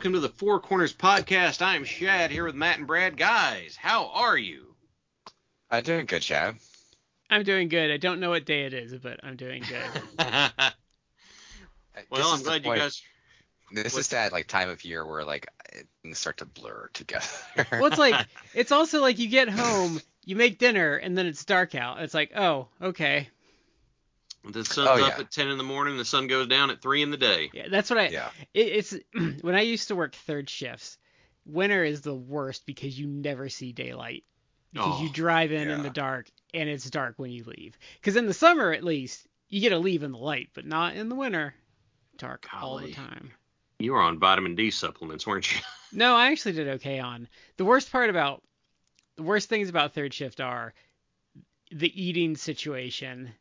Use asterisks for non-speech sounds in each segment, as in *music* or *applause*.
Welcome to the Four Corners Podcast. I'm Shad here with Matt and Brad. Guys, how are you? I'm doing good, Shad. I'm doing good. I don't know what day it is, but I'm doing good. *laughs* well, I'm glad you guys. This what- is that like time of year where like things start to blur together. well, it's like *laughs* it's also like you get home, you make dinner, and then it's dark out. It's like, oh, okay. The sun's Oh, up at 10 in the morning, the sun goes down at 3 in the day. Yeah, that's what I. yeah. It, it's *clears throat* when I used to work third shifts. Winter is the worst because you never see daylight because you Oh, drive in in the dark and it's dark when you leave. Because in the summer at least you get to leave in the light, but not in the winter. Dark all the time. You were on vitamin D supplements, weren't you? *laughs* No, I actually did okay on. The worst part about the worst things about third shift are the eating situation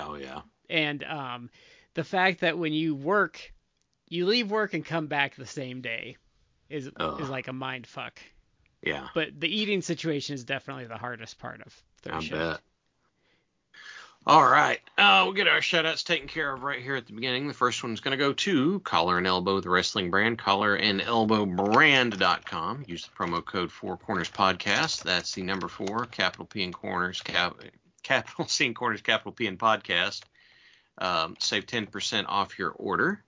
oh, yeah. and um, the fact that when you work, you leave work and come back the same day is Ugh. is like a mind fuck. Yeah, But the eating situation is definitely the hardest part of third I shift. bet. All right. Uh, we'll get our shout outs taken care of right here at the beginning. The first one's going to go to Collar and Elbow, the wrestling brand, collar and elbow brand.com. Use the promo code Four Corners Podcast. That's the number four, capital P in corners, cap, capital *laughs* C corners, capital P in podcast. Um, save 10% off your order.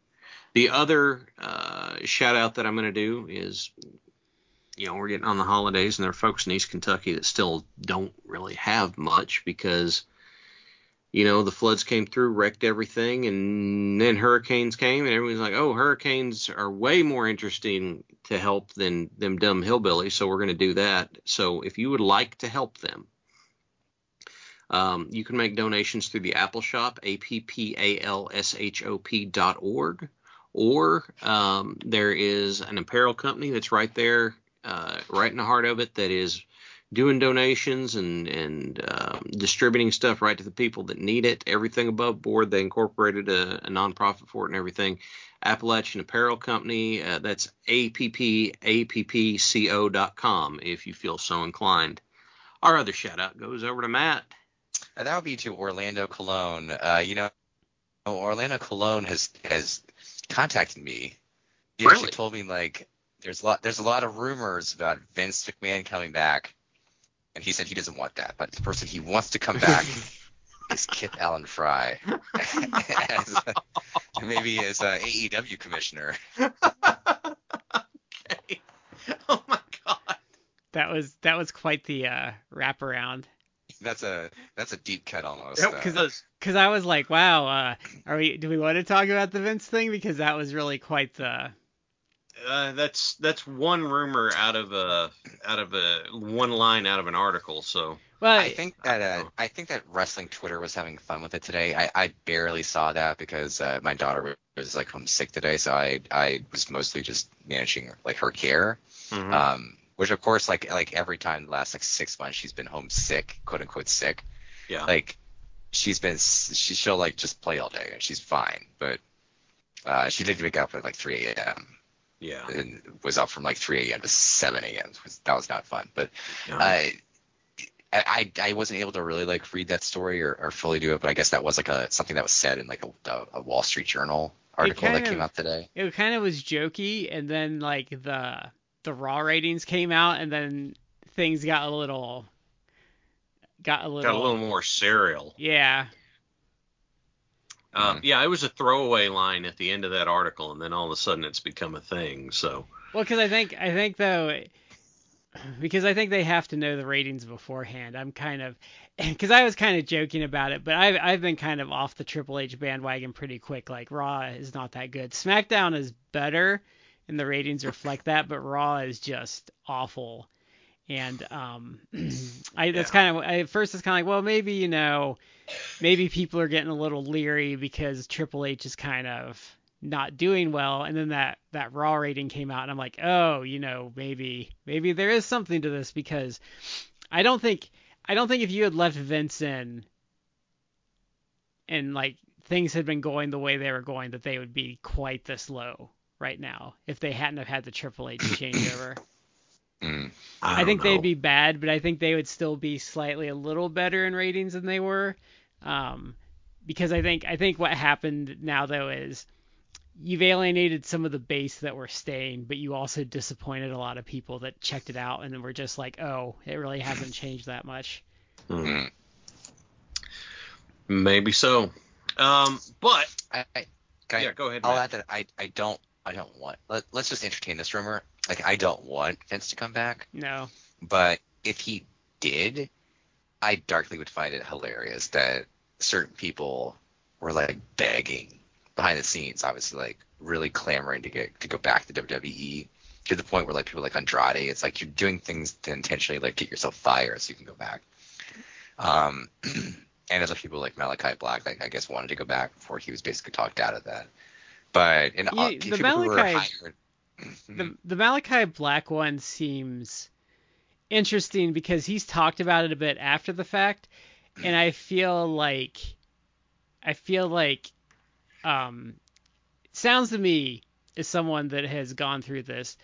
The other uh, shout out that I'm going to do is you know, we're getting on the holidays, and there are folks in East Kentucky that still don't really have much because, you know, the floods came through, wrecked everything, and then hurricanes came, and everyone's like, oh, hurricanes are way more interesting to help than them dumb hillbillies, so we're going to do that. So if you would like to help them, um, you can make donations through the Appalshop, A P P A L S H O P dot org, or um, there is an apparel company that's right there uh, right in the heart of it that is doing donations and and um, distributing stuff right to the people that need it. Everything above board. They incorporated a, a nonprofit for it and everything. Appalachian Apparel Company. Uh, that's a p p a p p c o dot com if you feel so inclined. Our other shout out goes over to Matt. And that would be to Orlando Cologne. Uh, you know, Orlando Cologne has has contacted me. He Really? actually told me like there's a lot there's a lot of rumors about Vince McMahon coming back, and he said he doesn't want that, but the person he wants to come back *laughs* is Kip Allen Frey, *laughs* as, maybe as uh, AEW commissioner. *laughs* okay. Oh my God. That was that was quite the uh, wraparound. That's a that's a deep cut almost. Yep, uh, 'cause- Because I was like, wow, uh, are we? Do we want to talk about the Vince thing? Because that was really quite the. Uh, that's that's one rumor out of a out of a one line out of an article. So Well, I think that uh, I think that wrestling Twitter was having fun with it today. I, I barely saw that because uh, my daughter was like homesick today, so I I was mostly just managing like her care. mhm. Um, which of course like like every time the last like six months she's been homesick, quote unquote sick. yeah, Like she's been she she'll like just play all day and she's fine, but uh, she did wake up at like 3 a.m. yeah. and was up from like 3 a.m. to 7 a.m. That was not fun, but yeah. I, I I wasn't able to really like read that story or, or fully do it, but I guess that was like a something that was said in like a, a, a Wall Street Journal article that kind came out today. it kind of was jokey, and then like the the raw ratings came out, and then things got a little got a little, Got a little more serial. yeah. Um, Mhm. Yeah, it was a throwaway line at the end of that article, and then all of a sudden it's become a thing. So Well, because I think I think though because I think they have to know the ratings beforehand. I'm kind of *clears throat* because I was kind of joking about it, but I've I've been kind of off the Triple H bandwagon pretty quick. Like Raw is not that good. SmackDown is better, and the ratings reflect that, but Raw is just awful. And um, *clears throat* I that's Yeah. kind of at first it's kind of like well maybe you know maybe people are getting a little leery because Triple H is kind of not doing well and then that that raw rating came out and I'm like, "Oh, you know, maybe maybe there is something to this because I don't think I don't think if you had left Vince in and like things had been going the way they were going that they would be quite this low right now if they hadn't have had the Triple H *clears throat* changeover. Mm. I, don't think know. they'd be bad, but I think they would still be slightly a little better in ratings than they were. Um, because I think I think what happened now though is you've alienated some of the base that were staying, but you also disappointed a lot of people that checked it out and were just like, oh, it really hasn't changed that much. Hmm. Maybe so. Um, but I, I, can I- yeah, go ahead. I'll Matt. add that I, I don't I don't want let, let's just entertain this rumor. Like I don't want Vince to come back, No. but if he did, I darkly would find it hilarious that certain people were like begging behind the scenes, obviously like really clamoring to get to go back to WWE to the point where like people like Andrade, it's like you're doing things to intentionally like get yourself fired so you can go back. Um, *clears throat* and other people like Malachi Black, like I guess wanted to go back before he was basically talked out of that. But Yeah, the people who were Malachi- hired. *clears throat* The the Malachi Black one seems interesting because he's talked about it a bit after the fact, and I feel like I feel like um sounds to me as someone that has gone through this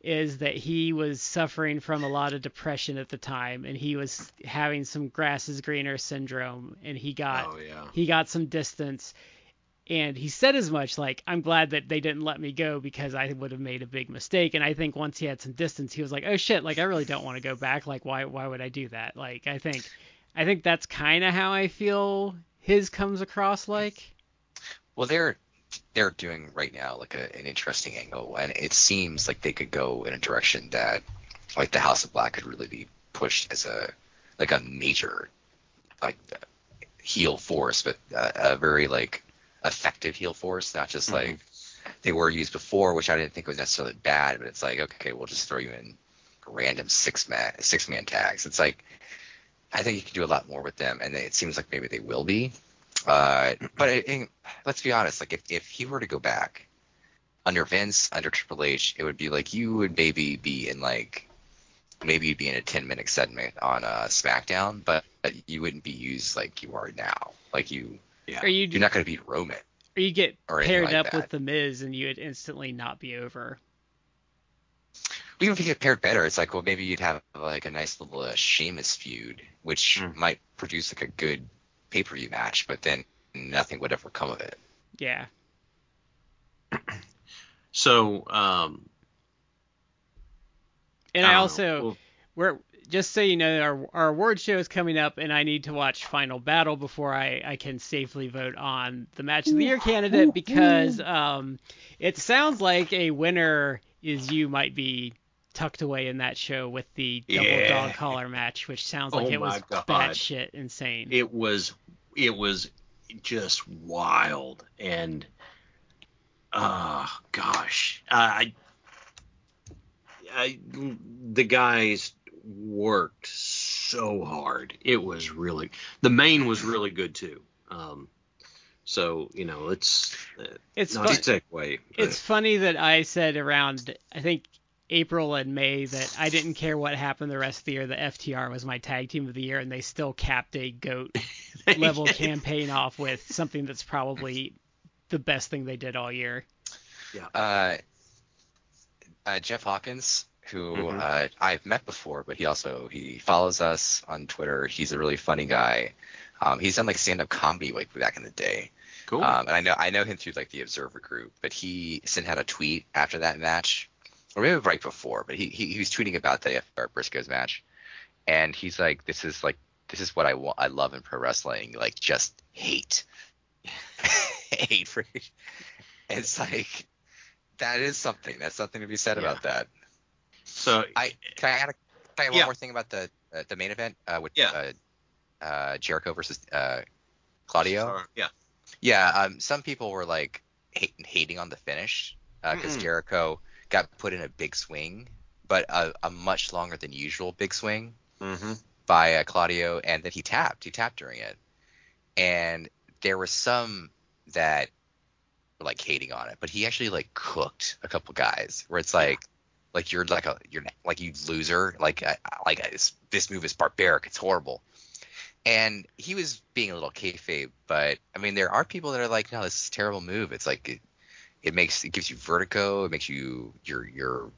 is that he was suffering from a lot of depression at the time and he was having some grass is greener syndrome and he got oh yeah. he got some distance and he said as much like i'm glad that they didn't let me go because i would have made a big mistake. And i think once he had some distance he was like oh shit like i really don't want to go back. Like why why would i do that? Like i think i think that's kind of how i feel his comes across like. Well, they're they're doing right now like a, an interesting angle, and it seems like they could go in a direction that like the House of Black could really be pushed as a like a major like heel force, but uh, a very like effective heel force, not just like they were used before, which I didn't think was necessarily bad, but it's like okay, we'll just throw you in random six man six man tags. It's like I think you can do a lot more with them, and it seems like maybe they will be. Uh, but it, it- let's be honest, like if, if he were to go back under Vince, under Triple H, it would be like you would maybe be in like maybe you'd be in a 10 minute segment on uh, SmackDown, but you wouldn't be used like you are now. Like you, Yeah. or you you're not going to beat Roman. or you get or paired like up that. with the miz and you would instantly not be over Even if you get paired better, it's like well maybe you'd have like a nice little uh, Sheamus feud, which Mm. might produce like a good pay per view match, but then nothing would ever come of it. yeah *clears throat* So, um, and I i, don't know. also Well, we're just so you know our our award show is coming up and I need to watch Final Battle before I I can safely vote on the match of the year candidate because um it sounds like a winner is you might be tucked away in that show with the double Yeah. dog collar match which sounds like Oh it was my God. batshit insane. it was it was just wild and oh gosh I, I the guys worked so hard it was really the main was really good too um so you know it's uh, it's not fun. to take It's funny that I said around I think April and May that I didn't care what happened the rest of the year. The FTR was my tag team of the year, and they still capped a goat *laughs* level campaign off with something that's probably the best thing they did all year. Yeah. Uh, uh, Jeff Hawkins, who Mhm. uh, I've met before, but he also he follows us on Twitter. He's a really funny guy. Um, he's done like stand up comedy like back in the day. cool Um, and I know I know him through like the Observer group, but he sent out a tweet after that match, or maybe right before, but he he, he was tweeting about the FR Briscoes match, and he's like, "This is like this is what I want. I love in pro wrestling, like just hate, *laughs* hate for." It's like that is something. That's something to be said Yeah. about that. So I can I add a say one Yeah. more thing about the uh, the main event uh, with Yeah. uh, uh, Jericho versus uh, Claudio. Yeah. Yeah, um, some people were like hate, hating on the finish because Mm-mm. Jericho got put in a big swing, but a, a much longer than usual big swing Mm-hmm. by uh, Claudio, and then he tapped. He tapped during it, and there were some that were like hating on it, but he actually like cooked a couple guys where it's like. Like you're like a you're like you loser like I, like I, this, this move is barbaric it's horrible and he was being a little kayfabe, but I mean, there are people that are like, no, this is a terrible move. It's like it, it makes it gives you vertigo. It makes you your your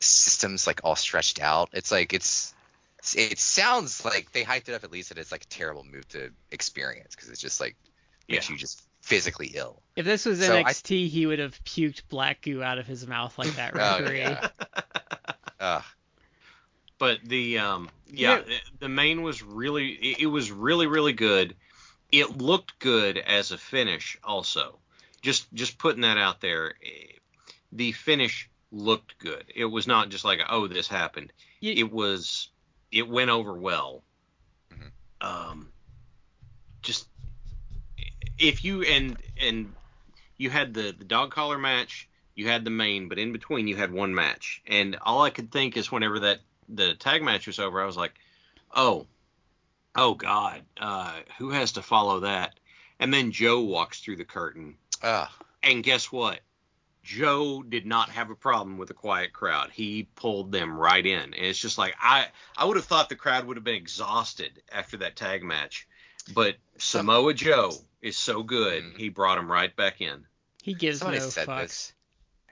systems like all stretched out. It's like it's it sounds like they hyped it up at least that it's like a terrible move to experience because it's just like makes Yeah. you just physically ill. If this was So I- NXT, he would have puked black goo out of his mouth like that *laughs* Oh, referee. yeah. Ugh. But the um yeah, the main was really it, it was really really good. It looked good as a finish also. Just just putting that out there. eh, The finish looked good. It was not just like oh this happened. You- It was it went over well. Mhm. Um just if you and and you had the the dog collar match, you had the main, but in between you had one match. And all I could think is whenever that the tag match was over, I was like, "Oh, oh God, uh, who has to follow that?" And then Joe walks through the curtain, Ugh. and guess what? Joe did not have a problem with a quiet crowd. He pulled them right in, and it's just like I I would have thought the crowd would have been exhausted after that tag match, but Samoa Joe is so good, Mhm. he brought him right back in. He gives Somebody no said fucks. this.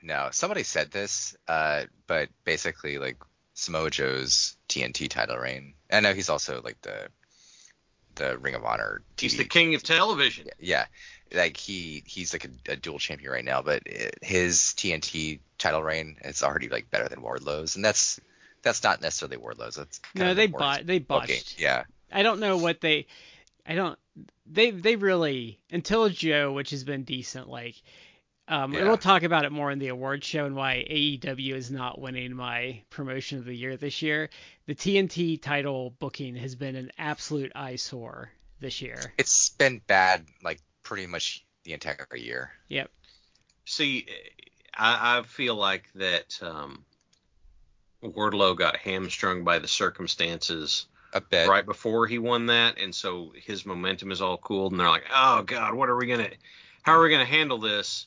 No, somebody said this, uh, but basically like Samoa Joe's TNT title reign. I know he's also like the the Ring of Honor TV. He's the king of television. yeah, like he he's like a, a dual champion right now, but it, his TNT title reign is already like better than Wardlow's, and that's that's not necessarily Wardlow's. That's kind No, of they more bought they booking. botched. Yeah, I don't know what they I don't they they really until Joe, which has been decent, like um and Yeah. we'll talk about it more in the awards show and why AEW is not winning my promotion of the year this year. The TNT title booking has been an absolute eyesore this year. it's been bad like pretty much the entire year. Yep. See, I, I feel like that um, Wardlow got hamstrung by the circumstances A bit. right before he won that, and so his momentum is all cooled, and they're like, "Oh God, what are we gonna? How are we gonna handle this?"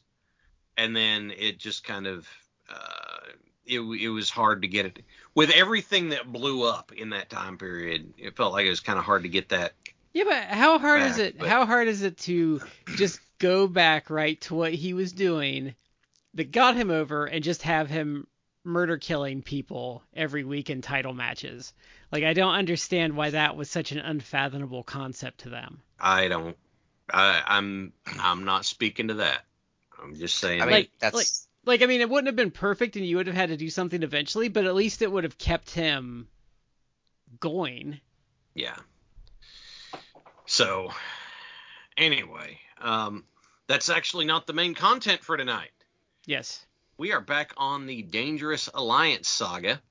And then it just kind of, uh, it it was hard to get it with everything that blew up in that time period. It felt like it was kind of hard to get that. Yeah, but how hard is it? but- How hard is it to just go back right to what he was doing that got him over and just have him murder killing people every week in title matches? Like I don't understand why that was such an unfathomable concept to them. I don't. I, I'm I'm not speaking to that. I'm just saying. I mean, Like- that's like- Like I mean, it wouldn't have been perfect and you would have had to do something eventually, but at least it would have kept him going. Yeah. So, anyway, um, that's actually not the main content for tonight. Yes. We are back on the Dangerous Alliance saga.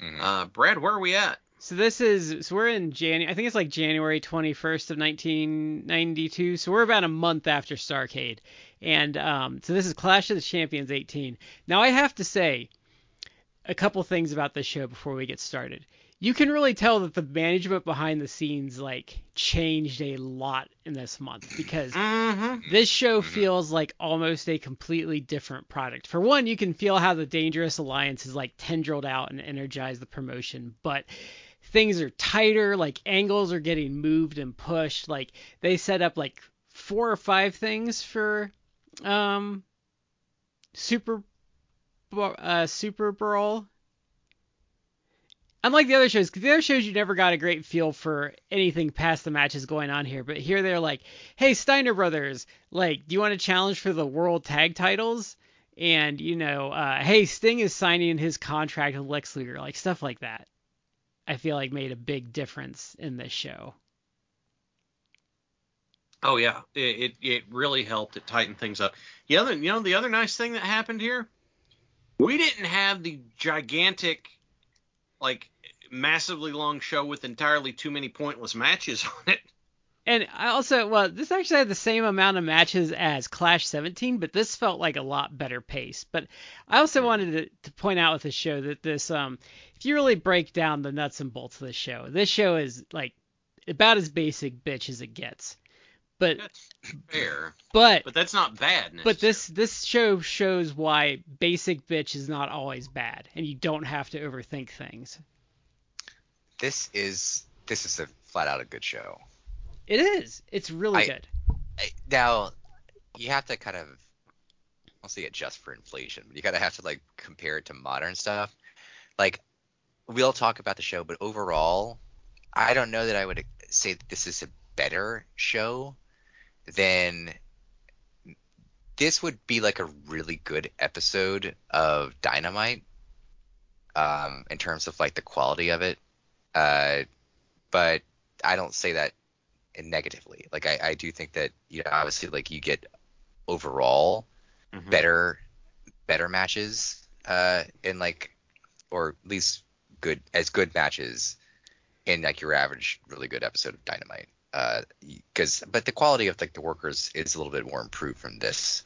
mhm. Uh, Brad, where are we at? So this is so we're in January. I think it's like January 21st of 1992. So we're about a month after Starcade, and um, so this is Clash of the Champions 18. Now I have to say a couple things about this show before we get started. You can really tell that the management behind the scenes like changed a lot in this month because Mm-hmm. this show Mhm. feels like almost a completely different product. For one, you can feel how the Dangerous Alliance has like tendrilled out and energized the promotion, but things are tighter, like angles are getting moved and pushed. Like they set up like four or five things for um Super uh Super Brawl. Unlike the other shows, 'cause the other shows you never got a great feel for anything past the matches going on here, but here they're like, "Hey Steiner Brothers, like, do you want to challenge for the World Tag Titles?" And you know, uh, hey, Sting is signing his contract with Lex Luger, like stuff like that. I feel like made a big difference in this show. Oh yeah, it, it it really helped. It tightened things up. The other, you know, the other nice thing that happened here, we didn't have the gigantic, like massively long show with entirely too many pointless matches *laughs* on it. And I also, well, this actually had the same amount of matches as Clash 17, but this felt like a lot better pace. But I also wanted to, to point out with the show that this, um, if you really break down the nuts and bolts of the show, this show is like about as basic bitch as it gets. But That's fair, but but that's not bad. but this this show shows why basic bitch is not always bad, and you don't have to overthink things. This is this is a flat out a good show. It is. It's really I- good. I- Now, you have to kind of, I'll say adjust for inflation, but you gotta have to like compare it to modern stuff. Like, we'll talk about the show, but overall, I don't know that I would say that this is a better show than. This would be like a really good episode of Dynamite, um, in terms of like the quality of it. Uh, but I don't say that negatively. Like I, I do think that you know obviously like you get overall Mhm. better better matches uh in like or at least good as good matches in like your average really good episode of Dynamite. Uh, because but the quality of like the workers is a little bit more improved from this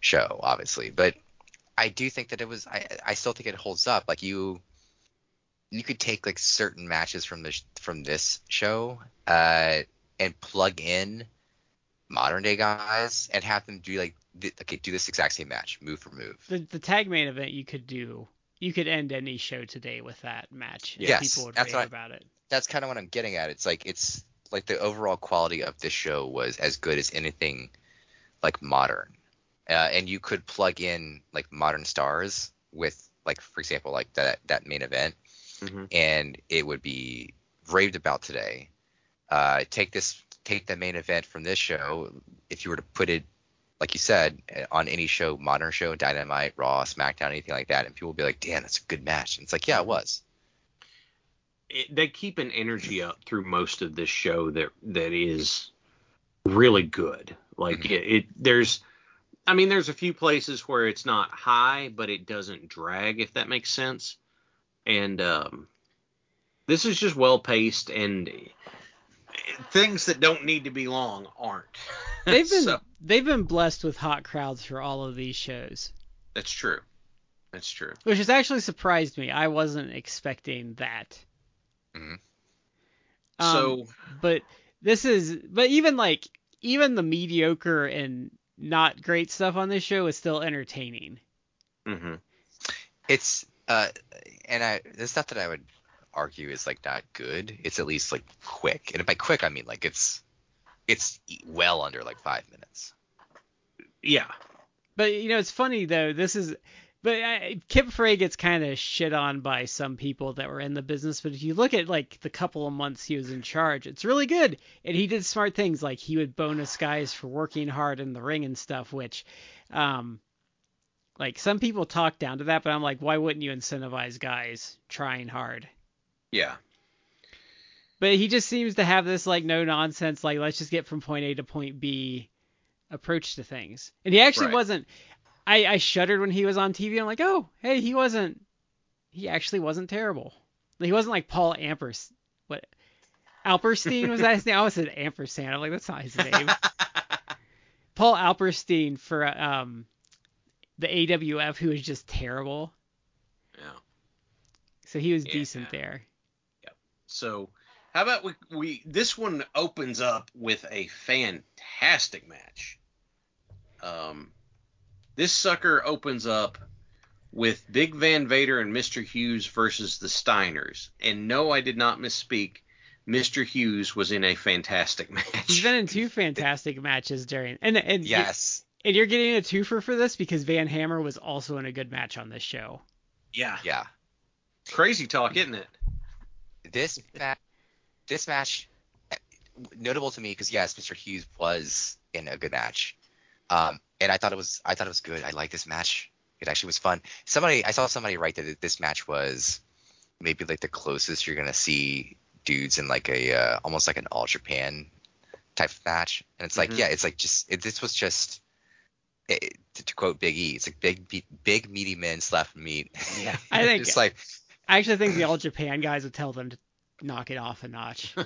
show, obviously. But I do think that it was I I still think it holds up. Like you you could take like certain matches from this from this show uh and plug in modern day guys and have them do like th- okay do this exact same match move for move. The the tag main event you could do. You could end any show today with that match. and Yes, people would that's rave what I- about it. That's kind of what I'm getting at. It's like it's like the overall quality of this show was as good as anything like modern. Uh, and you could plug in like modern stars with like for example like that that main event Mhm. and it would be raved about today. Uh, take this, take the main event from this show. If you were to put it, like you said, uh, on any show, modern show, Dynamite, Raw, SmackDown, anything like that, and people would be like, "Damn, that's a good match." And it's like, yeah, it was. it, they keep an energy up through most of this show that that is really good. Like Mhm. it, it, there's, I mean, there's a few places where it's not high, but it doesn't drag, if that makes sense. And um, this is just well paced, and things that don't need to be long aren't. *laughs* They've been So, they've been blessed with hot crowds for all of these shows, that's true. That's true. which has actually surprised me. I wasn't expecting that. Mhm. Um, so but this is but even like even the mediocre and not great stuff on this show is still entertaining. Mm-hmm. It's uh, and I it's not that I would argue is like not good. It's at least like quick, and by quick I mean like it's it's well under like five minutes. yeah. But you know, it's funny though. This is, but I, Kip Frey gets kind of shit on by some people that were in the business. But if you look at like the couple of months he was in charge, it's really good. And he did smart things, like he would bonus guys for working hard in the ring and stuff. Which, um, like some people talk down to that, but I'm like, why wouldn't you incentivize guys trying hard? Yeah. But he just seems to have this like no nonsense, like let's just get from point A to point B approach to things. And he actually Right. wasn't. I I shuddered when he was on TV. I'm like, oh, hey, he wasn't. He actually wasn't terrible. He wasn't like Paul Ampers. What? Alperstein was that his name? I always said Ampersand. I'm like, that's not his name. *laughs* Paul Alperstein for um the AWF, who was just terrible. Yeah. So he was Yeah. decent there. So, how about we, we this one opens up with a fantastic match. Um, this sucker opens up with Big Van Vader and Mr. Hughes versus the Steiners. And no, I did not misspeak. Mr. Hughes was in a fantastic *laughs* match. He's been in two fantastic matches during and and Yes, and you're getting a twofer for this because Van Hammer was also in a good match on this show. yeah, yeah. crazy talk, isn't it? This match, this match, notable to me because yes, Mr. Hughes was in a good match, um, and I thought it was I thought it was good. I like this match. It actually was fun. Somebody I saw somebody write that this match was maybe like the closest you're gonna see dudes in like a uh, almost like an all Japan type of match, and it's like Mhm. yeah, it's like just it, this was just. It, to, to quote Big E, it's like big, be- big meaty men slapping meat. Yeah. *laughs* I think- just like I actually think the All Japan guys would tell them to knock it off a notch. *laughs*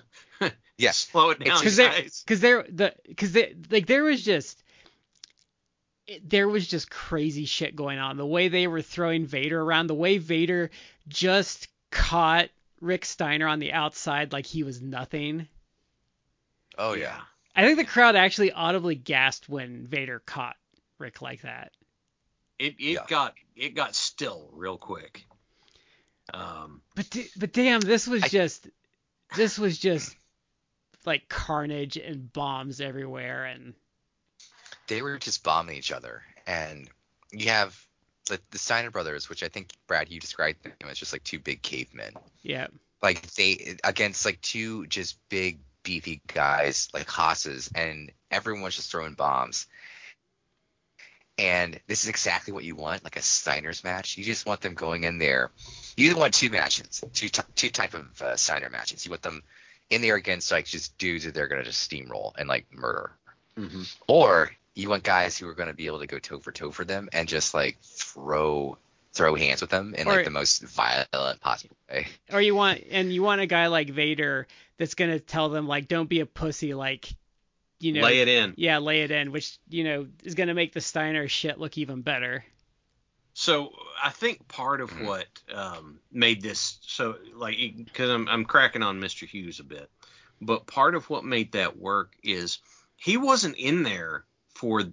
Yes. Slow it down, because there, guys. because there, the, because they, like there was just, it, there was just crazy shit going on. The way they were throwing Vader around, the way Vader just caught Rick Steiner on the outside like he was nothing. Oh yeah. I think the crowd actually audibly gasped when Vader caught Rick like that. It it Yeah. got it got still real quick. Um, But d- but damn, this was I- just, this was just like carnage and bombs everywhere and They were just bombing each other, and you have the, the Steiner brothers, which I think Brad you described them as just like two big cavemen. yeah. like they against like two just big beefy guys like hosses and everyone's just throwing bombs and this is exactly what you want like a steiner's match. You just want them going in there. You either want two matches two, t- two type of uh, steiner matches. You want them in there against like just dudes that they're gonna just steamroll and like murder. Or you want guys who are gonna be able to go toe for toe for them and just like throw throw hands with them in Or- like the most violent possible way. Or you want and you want a guy like Vader that's gonna tell them like don't be a pussy like you know lay it in. yeah lay it in which you know is gonna make the Steiner shit look even better. So I think part of Mhm. what um, made this so like because I'm I'm cracking on Mr. Hughes a bit, but part of what made that work is he wasn't in there for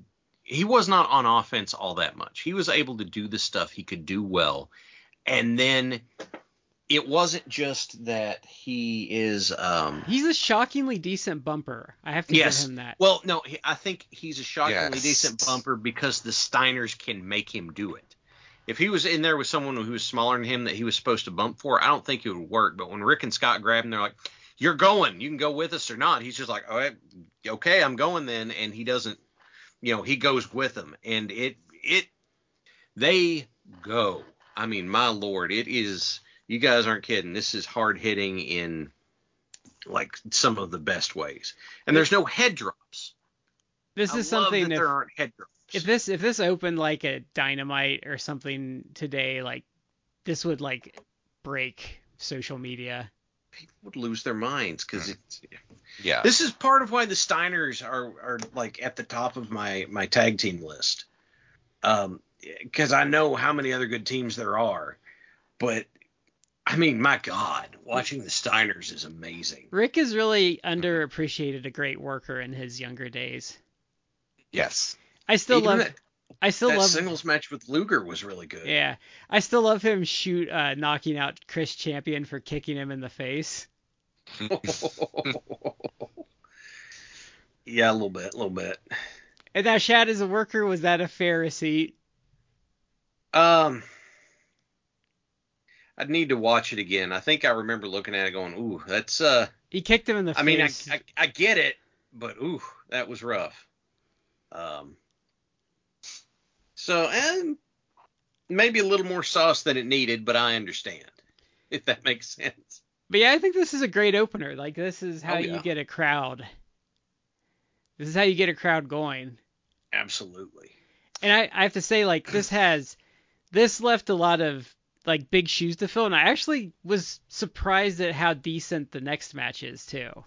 he was not on offense all that much. He was able to do the stuff he could do well, and then it wasn't just that he is um He's a shockingly decent bumper. I have to Yes. give him that. well no I think he's a shockingly Yes. decent bumper because the Steiners can make him do it. If he was in there with someone who was smaller than him that he was supposed to bump for, I don't think it would work. But when Rick and Scott grab him, they're like, "You're going. You can go with us or not." He's just like, "All right, okay, I'm going then," and he doesn't. You know, he goes with them, and it it they go. I mean, my lord, it is. You guys aren't kidding. This is hard hitting in like some of the best ways, and there's no head drops. this I is love something that if, there aren't head drops. if this if this opened like a dynamite or something today like this would like break social media. people would lose their minds because it's yeah This is part of why the Steiners are are like at the top of my my tag team list. Um, because I know how many other good teams there are, but I mean, my God, watching the Steiners is amazing. Rick is really underappreciated a great worker in his younger days. yes I still Even love that, I still love that love singles match with Luger was really good. Yeah, I still love him shoot uh, knocking out Chris Champion for kicking him in the face. *laughs* yeah, a little bit, a little bit. And now, Shad, as a worker, was that a fair receipt? Um, I'd need to watch it again. I think I remember looking at it going, "Ooh, that's uh." He kicked him in the I mean, I, face. I I get it, but ooh, that was rough. Um. So, and maybe a little more sauce than it needed, but I understand *laughs* if that makes sense. But yeah, I think this is a great opener. Like this is how Oh, you get a crowd. This is how you get a crowd going. Absolutely. And I, I have to say, like this has this left a lot of like big shoes to fill, and I actually was surprised at how decent the next match is too.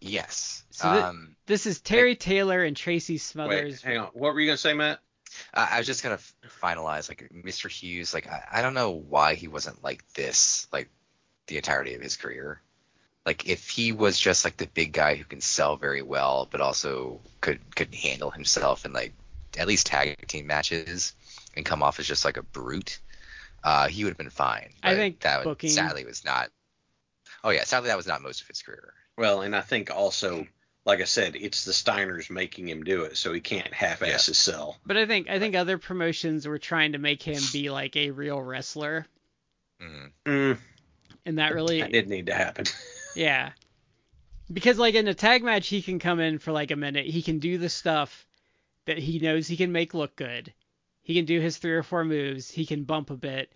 yes So thi- um This is Terry Taylor and Tracy Smothers. Wait, Smothers. hang on. What were you gonna say, Matt? I, I was just gonna f- finalize like Mr. Hughes. Like I, I don't know why he wasn't like this like the entirety of his career. Like if he was just like the big guy who can sell very well, but also could could handle himself in like at least tag team matches and come off as just like a brute, uh, he would have been fine. I think that would- booking- sadly was not. Oh yeah, sadly that was not most of his career. Well, and I think also, like I said, it's the Steiners making him do it, so he can't half-ass Yeah. his sell. But I think I think other promotions were trying to make him be like a real wrestler, Mm. Mm, and that really that did need to happen. *laughs* yeah. Because like in a tag match, he can come in for like a minute. He can do the stuff that he knows he can make look good. He can do his three or four moves. He can bump a bit,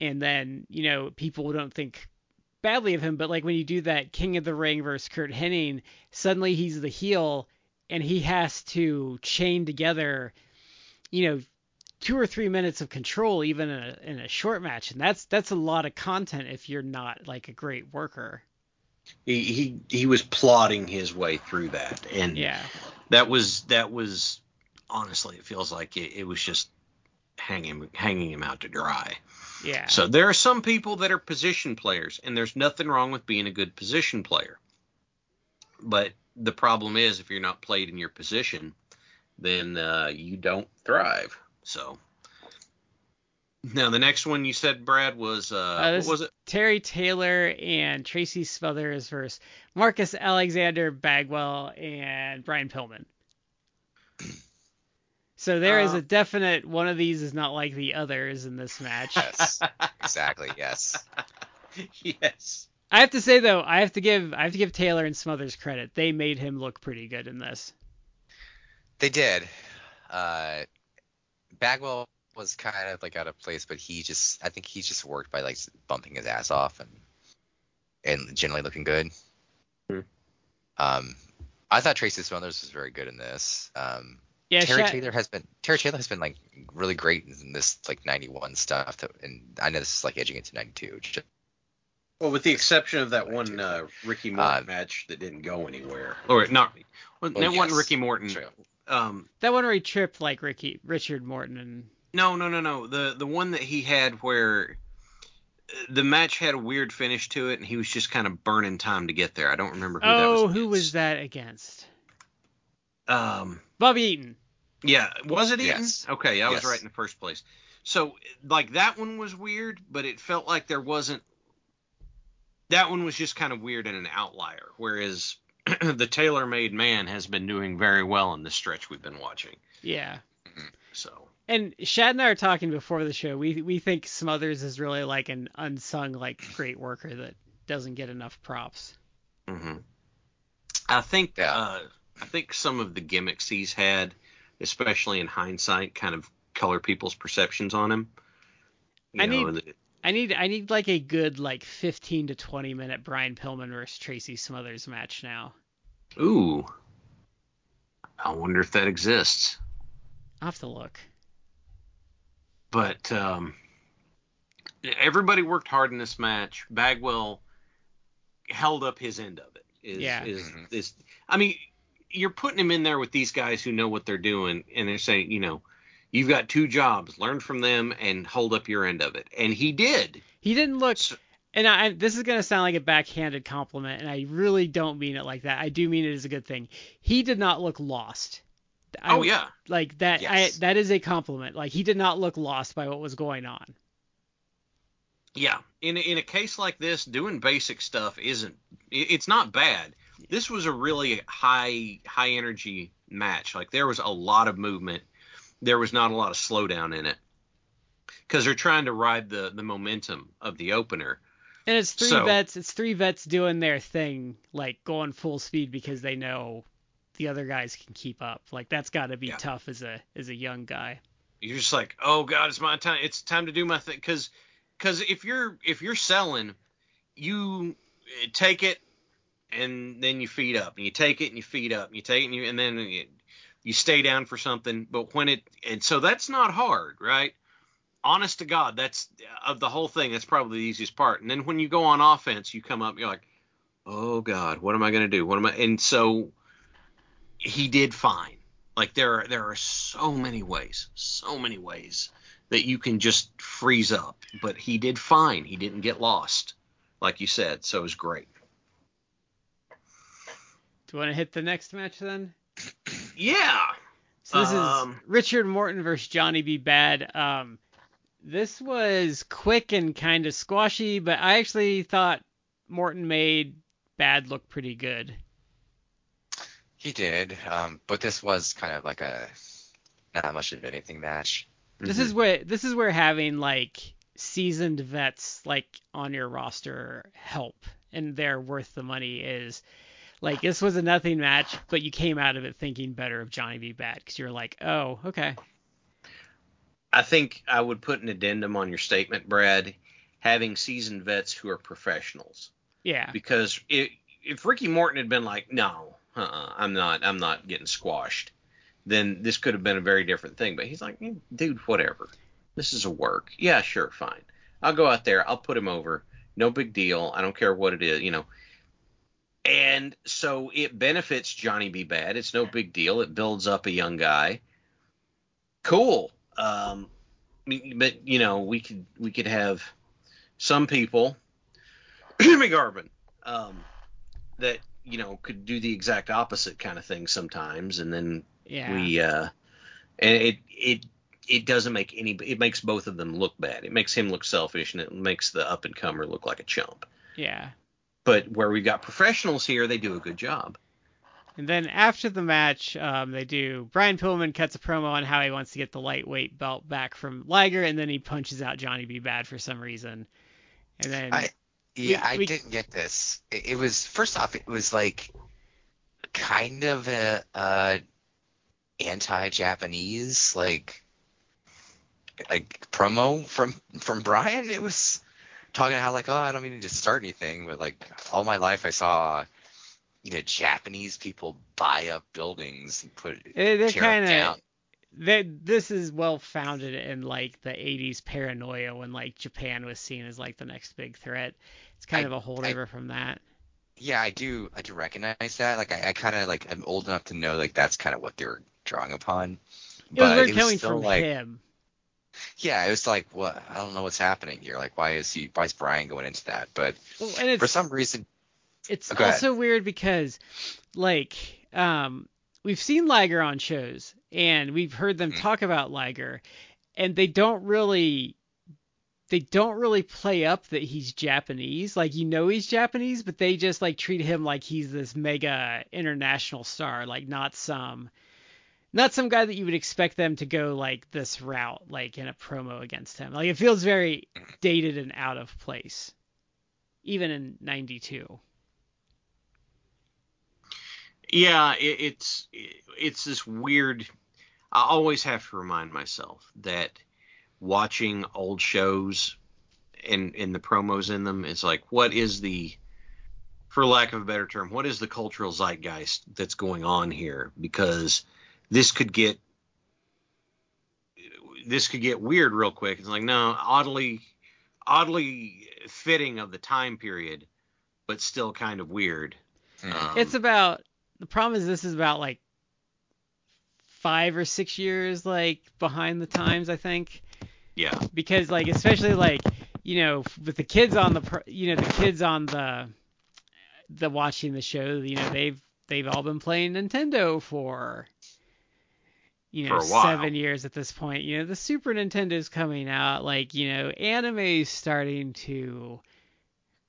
and then you know people don't think badly of him. But like when you do that King of the Ring versus Curt Hennig, suddenly he's the heel, and he has to chain together, you know, two or three minutes of control even in a in a short match, and that's that's a lot of content if you're not like a great worker. He he he was plodding his way through that, and Yeah. that was that was honestly, it feels like it, it was just hanging hanging him out to dry. Yeah. So there are some people that are position players, and there's nothing wrong with being a good position player. But the problem is, if you're not played in your position, then uh, you don't thrive. So now the next one you said, Brad, was uh, Uh, what was it? Terry Taylor and Tracy Smothers versus Marcus Alexander Bagwell and Brian Pillman. So there is Uh, a definite one of these is not like the others in this match. Yes, exactly. Yes. *laughs* yes. I have to say though, I have to give I have to give Taylor and Smothers credit. They made him look pretty good in this. They did. Uh, Bagwell was kind of like out of place, but he just, I think he just worked by like bumping his ass off and and generally looking good. Hmm. Um, I thought Tracy Smothers was very good in this. Um, Yeah, Terry Sha- Taylor has been Terry Taylor has been like really great in this like 91 stuff, that, and I know this is like edging into 92. Just, Well, with the exception of that one uh, Ricky Morton Uh, match that didn't go anywhere, or not, well, Well, that wasn't Ricky Morton. true. Um, that one where he tripped like Ricky Richard Morton and no, no, no, no. The the one that he had where uh, the match had a weird finish to it, and he was just kind of burning time to get there. I don't remember who that was. Oh, was. who was that against? Um, Bobby Eaton. Yeah, was it Eaton? Yes. Okay, I was Yes. right in the first place. So like that one was weird, but it felt like there wasn't. That one was just kind of weird and an outlier, whereas *clears throat* the Taylor-Made man has been doing very well in this stretch we've been watching. Yeah. So And Shad and I are talking before the show. We we think Smothers is really like an unsung like great worker that doesn't get enough props. Mm-hmm. I think Yeah. uh, I think some of the gimmicks he's had, especially in hindsight, kind of color people's perceptions on him. You I know, need- and- I need I need like a good like 15 to 20 minute Brian Pillman versus Tracy Smothers match now. ooh, I wonder if that exists. I'll have to look. But um, everybody worked hard in this match. Bagwell held up his end of it. Is, Yeah. Is, Mhm. is I mean, you're putting him in there with these guys who know what they're doing, and they're saying, you know, you've got two jobs. Learn from them and hold up your end of it. And he did. He didn't look So- and I, this is gonna sound like a backhanded compliment, and I really don't mean it like that. I do mean it as a good thing. He did not look lost. I- oh yeah. like that. Yes. I that is a compliment. Like he did not look lost by what was going on. Yeah, in a, in a case like this, doing basic stuff isn't it's not bad. This was a really high high energy match. Like there was a lot of movement. There was not a lot of slowdown in it because they're trying to ride the the momentum of the opener. And it's three So- vets. It's three vets doing their thing, like going full speed because they know the other guys can keep up. Like that's got to be Yeah. tough as a as a young guy. You're just like, oh god, it's my time. It's time to do my thing. Because because if you're if you're selling, you take it and then you feed up, and you take it and you feed up, and you take it and, you, and then you, you stay down for something. But when it and so that's not hard, right? Honest to God, that's of the whole thing. That's probably the easiest part. And then when you go on offense, you come up, you're like, oh God, what am I gonna do? What am I? And so he did fine. Like there are there are so many ways, so many ways that you can just freeze up. But he did fine. He didn't get lost, like you said. So it was great. Do you want to hit the next match then? *clears throat* Yeah. So this Um, is Richard Morton versus Johnny B. Bad. Um, this was quick and kind of squashy, but I actually thought Morton made Bad look pretty good. he did, um, but this was kind of like a not much of anything match. This Mm-hmm. is where this is where having like seasoned vets like on your roster help and they're worth the money is like this was a nothing match, but you came out of it thinking better of Johnny B. Bad because you're like, oh, okay, I think I would put an addendum on your statement, Brad, having seasoned vets who are professionals. yeah, Because if, if Ricky Morton had been like, no, uh-uh, I'm not, I'm not getting squashed, then this could have been a very different thing. But he's like, "Eh, dude, whatever. This is a work. Yeah, sure, fine. I'll go out there. I'll put him over. No big deal. I don't care what it is, you know. And so it benefits Johnny B. Bad. It's no big deal. It builds up a young guy. Cool. Um, but you know, we could we could have some people, *clears throat* Jimmy Garvin, um, that you know could do the exact opposite kind of thing sometimes, and then Yeah. we uh, and it it it doesn't make any it makes both of them look bad. It makes him look selfish, and it makes the up and comer look like a chump. yeah. But where we've got professionals here, they do a good job. And then after the match, um, they do Brian Pillman cuts a promo on how he wants to get the lightweight belt back from Liger, and then he punches out Johnny B. Bad for some reason. And then I yeah, We- I we- didn't get this. It, it was first off, it was like kind of a, uh anti-Japanese like like promo from from Brian. It was talking how like, oh, I don't mean to start anything, but like all my life I saw you know Japanese people buy up buildings and put Eh, they're kind of that this is well founded in like the 80s paranoia when like Japan was seen as like the next big threat. It's kind I- of a holdover from that. Yeah, I do. I do recognize that. Like, I, I kind of like I'm old enough to know like that's kind of what they were drawing upon. It was But weird it was coming from like, him. Yeah, it was like, what? I don't know what's happening here. Like, why is he? Why is Brian going into that? But Well, for some reason, it's ahead. also weird because like um we've seen Liger on shows and we've heard them Mhm. talk about Liger and they don't really they don't really play up that he's Japanese. Like you know he's Japanese, but they just like treat him like he's this mega international star, like not some not some guy that you would expect them to go like this route, like in a promo against him. Like it feels very dated and out of place. Even in '92. Yeah, it, it's it's this weird. I always have to remind myself that watching old shows and and the promos in them is like, what is the, for lack of a better term, what is the cultural zeitgeist that's going on here? Because this could get this could get weird real quick. It's like no, oddly oddly fitting of the time period, but still kind of weird. mm, Um, it's about the problem is this is about like five or six years like behind the times I think yeah. because like especially like you know with the kids on the you know the kids on the the watching the show you know they've they've all been playing Nintendo for you know For a while. seven years at this point. You know the Super Nintendo's coming out like you know anime's starting to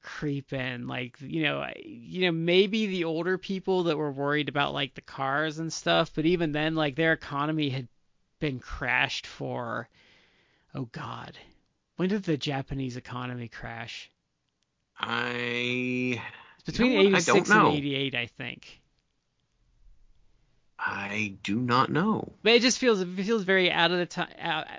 creep in. Like you know you know maybe the older people that were worried about like the cars and stuff but even then like their economy had been crashed for oh god when did the japanese economy crash? I it's between You know what? I 86 and 88 i think I do not know. but it just feels it feels very out of the time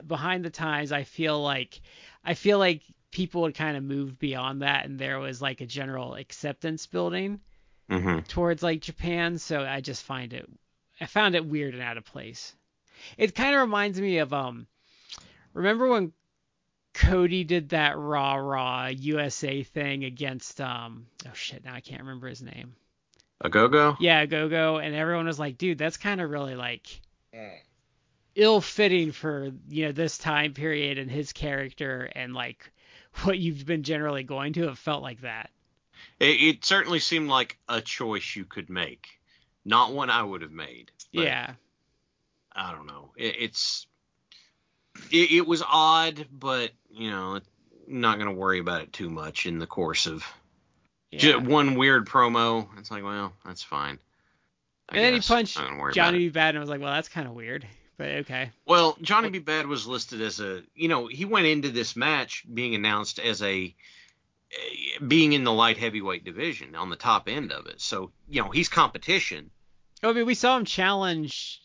behind the times i feel like i feel like people had kind of moved beyond that and there was like a general acceptance building hmm towards like Japan, so I just find it I found it weird and out of place. It kind of reminds me of um remember when Cody did that raw raw USA thing against um oh shit now I can't remember his name. A go go. Yeah, a Go-Go and everyone was like, "Dude, that's kind of really like mm. ill-fitting for, you know, this time period and his character and like *laughs* what you've been generally going to have felt like that." It, it certainly seemed like a choice you could make, not one I would have made. but yeah. I don't know. It, it's it, it was odd, but you know, not gonna worry about it too much in the course of yeah. ju- one weird promo. It's like, well, that's fine. I And then he punched Not gonna worry about Johnny. B. Bad, and I was like, well, that's kind of weird, but okay. Well, Johnny B. Bad was listed as a, you know, he went into this match being announced as a, a- being in the light heavyweight division on the top end of it. So, you know, he's competition. Oh, I mean, we saw him challenge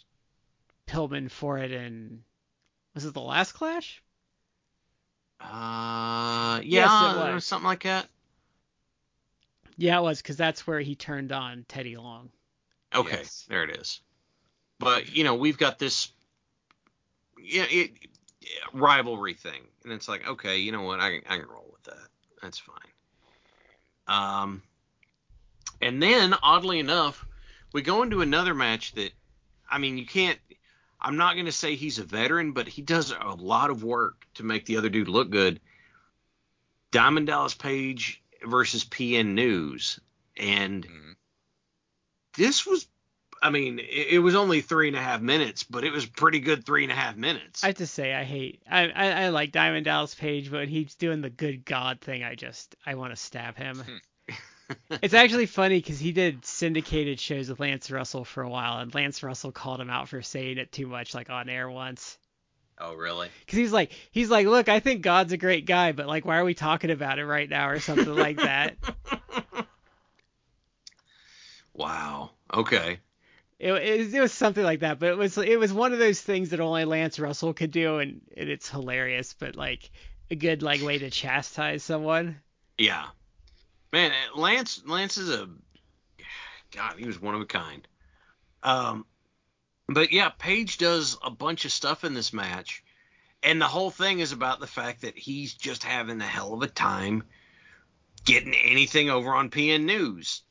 Pillman for it in, was it the last Clash? Uh, yeah, Yes, it or was. something like that. Yeah, it was, because that's where he turned on Teddy Long. Okay, Yes. there it is. But you know, we've got this yeah, it, rivalry thing, and it's like, okay, you know what, I can, I can roll with that. That's fine. Um, and then oddly enough, we go into another match that, I mean, you can't. I'm not going to say he's a veteran, but he does a lot of work to make the other dude look good. Diamond Dallas Page versus PN News, and Mhm. this was. I mean, it, it was only three and a half minutes, but it was pretty good three and a half minutes. I have to say I hate I, I, I like Diamond Dallas Page, but when he's doing the good God thing, I just I want to stab him. *laughs* it's actually funny because he did syndicated shows with Lance Russell for a while, and Lance Russell called him out for saying it too much, like on air once. Oh, really? Because he's like he's like, look, I think God's a great guy, but like, why are we talking about it right now or something like that? *laughs* Wow. Okay. It, it, was, it was something like that, but it was it was one of those things that only Lance Russell could do, and, and it's hilarious, but like a good like way to chastise someone. Yeah. Man, Lance Lance is a *sighs* God, he was one of a kind. Um but yeah, Page does a bunch of stuff in this match. And the whole thing is about the fact that he's just having a hell of a time getting anything over on PN News.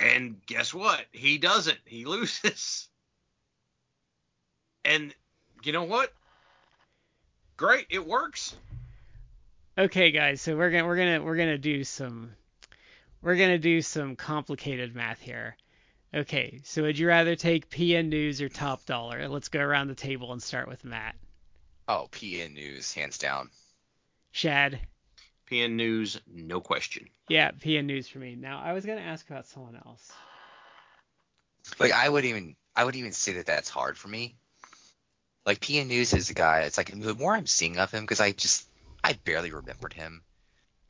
And guess what? He doesn't. He *laughs* loses. And you know what? Great, it works. Okay, guys, so we're gonna we're gonna we're gonna do some we're gonna do some complicated math here. Okay, so would you rather take PN News or Top Dollar? Let's go around the table and start with Matt. Oh, PN News, hands down. Shad. PN News, no question. Yeah, PN News for me. Now I was gonna ask about someone else. Like I would even I would even say that that's hard for me. Like PN News is a guy. It's like the more I'm seeing of him, because I just I barely remembered him,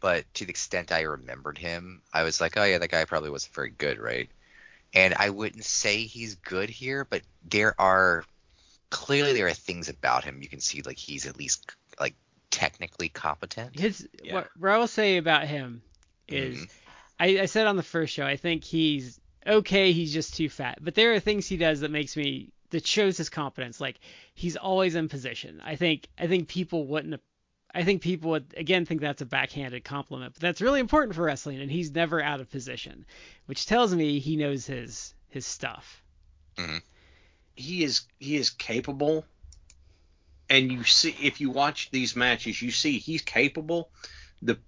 but to the extent I remembered him, I was like, oh yeah, that guy probably wasn't very good, right? And I wouldn't say he's good here, but there are clearly there are things about him you can see like he's at least like technically competent. His Yeah. what, what I will say about him is Mhm. I, I said on the first show I think he's okay. He's just too fat, but there are things he does that makes me that shows his competence. Like he's always in position. I think I think people wouldn't. I think people would again think that's a backhanded compliment, but that's really important for wrestling, and he's never out of position, which tells me he knows his his stuff. he is he is capable and you see if you watch these matches you see he's capable the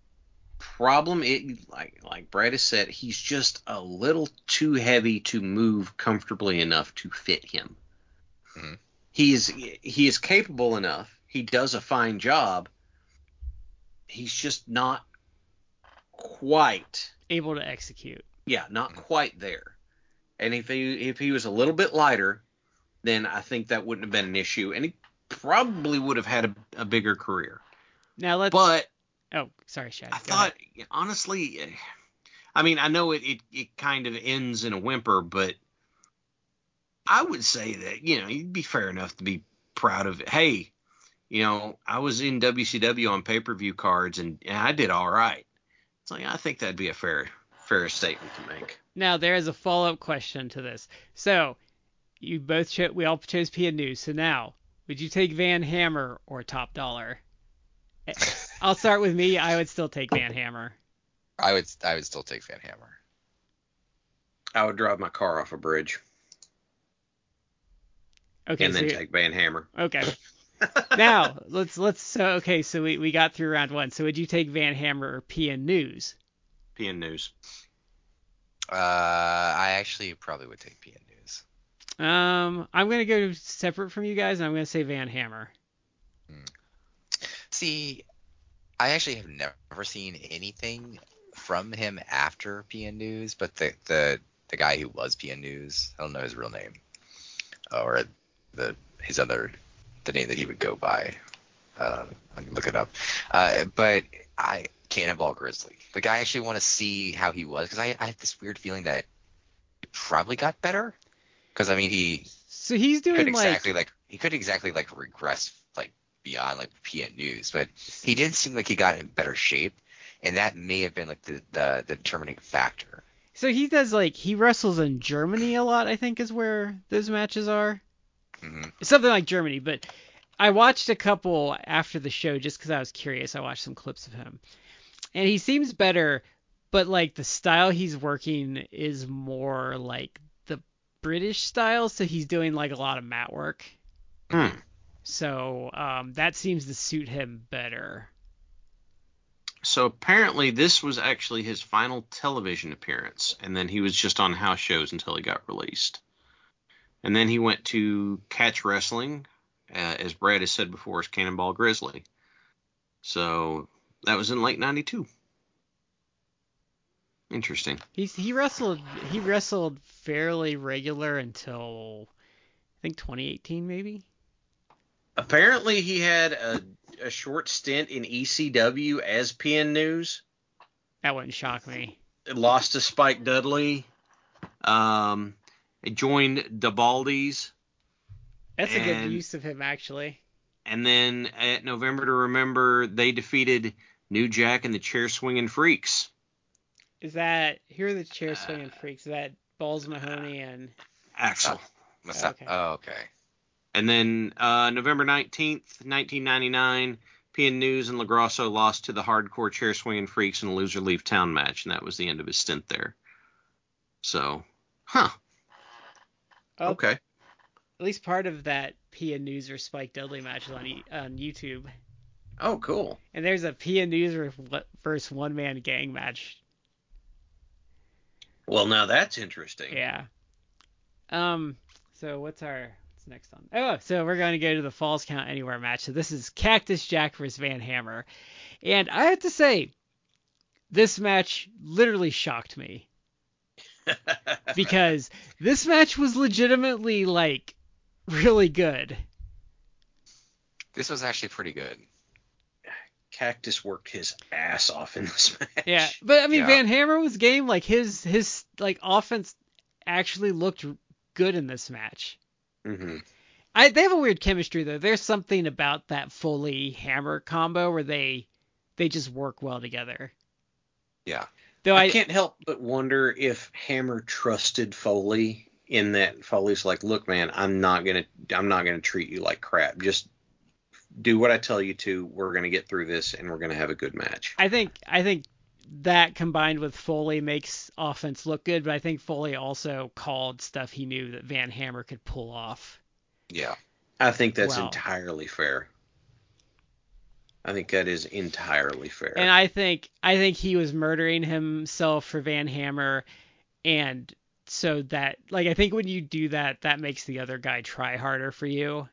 problem it like like Brad has said he's just a little too heavy to move comfortably enough to fit him Mhm. he is he is capable enough he does a fine job he's just not quite Able to execute. yeah, not mm-hmm. quite there. And if he if he was a little bit lighter, then I think that wouldn't have been an issue, and he probably would have had a, a bigger career. Now let's. But oh, sorry, Shad. I Go ahead. thought, honestly, I mean, I know it, it it kind of ends in a whimper, but I would say that you know you'd be fair enough to be proud of. Hey, you know, I was in WCW on pay per view cards, and, and I did all right. It's like I think that'd be a fair fair statement to make. Now there is a follow-up question to this. So you both cho- we all chose PN News. So now, would you take Van Hammer or Top Dollar? Eh, I'll start with me. I would still take Van Hammer. I would I would still take Van Hammer. I would drive my car off a bridge Okay. and so then take Van Hammer. okay. Now let's let's so okay. So we we got through round one. So would you take Van Hammer or PN News? PN News. Uh, I actually probably would take PN News. Um, I'm gonna go separate from you guys, and I'm gonna say Van Hammer. See, I actually have never seen anything from him after PN News, but the the the guy who was PN News, I don't know his real name, or the his other the name that he would go by. Uh, I can look it up. Uh, but I Cannonball Grizzly. Like I actually want to see how he was because I, I have this weird feeling that he probably got better. Because I mean he So he's doing could like exactly like, he could exactly like regress like beyond like PN News, but he did seem like he got in better shape, and that may have been like the the, the determining factor. So he does like he wrestles in Germany a lot. I think is where those matches are. Hmm Something like Germany, but I watched a couple after the show just because I was curious. I watched some clips of him, and he seems better, but like the style he's working is more like the British style. So he's doing like a lot of mat work. Hmm. So um, that seems to suit him better. So apparently this was actually his final television appearance, and then he was just on house shows until he got released. And then he went to Catch Wrestling, uh, as Brad has said before, as Cannonball Grizzly. So that was in late '92. Interesting. He's he wrestled he wrestled fairly regular until I think 2018 maybe. Apparently he had a, a short stint in ECW as PN News. That wouldn't shock me. lost to Spike Dudley. Um, joined the Baldies, That's a good use of him actually. and then at November to Remember, they defeated New Jack and the Chair Swinging Freaks. Is that here are the chair swinging freaks? Is that Balls Mahoney and Axel. What's that? Okay. Oh, okay. And then uh, November 19th, 1999, PN News and LoGrasso lost to the Hardcore Chair Swinging Freaks in a loser leave town match, and that was the end of his stint there. So, huh? Oh, Okay. at least part of that PN News or Spike Dudley match is on e- on YouTube. Oh, cool. And there's a PN News versus one man gang match. Well, now that's interesting. Yeah. Um. So what's our what's next on? Oh, so we're going to go to the Falls Count Anywhere match. So this is Cactus Jack versus Van Hammer, and I have to say, this match literally shocked me *laughs* because this match was legitimately like really good. This was actually pretty good. Cactus worked his ass off in this *laughs* match. Yeah, but I mean Yeah. Van Hammer was game. Like his his like offense actually looked good in this match. hmm I they have a weird chemistry though. There's something about that Foley Hammer combo where they they just work well together. Yeah. Though I, I, can't help but wonder if Hammer trusted Foley in that Foley's like, look, man, I'm not gonna I'm not gonna treat you like crap. Just do what I tell you to. We're gonna get through this and we're gonna have a good match. I think I think that combined with Foley makes offense look good, but I think Foley also called stuff he knew that Van Hammer could pull off. Yeah. I think that's Well- entirely fair. I think that is entirely fair. And I think I think he was murdering himself for Van Hammer and so that like I think when you do that that makes the other guy try harder for you.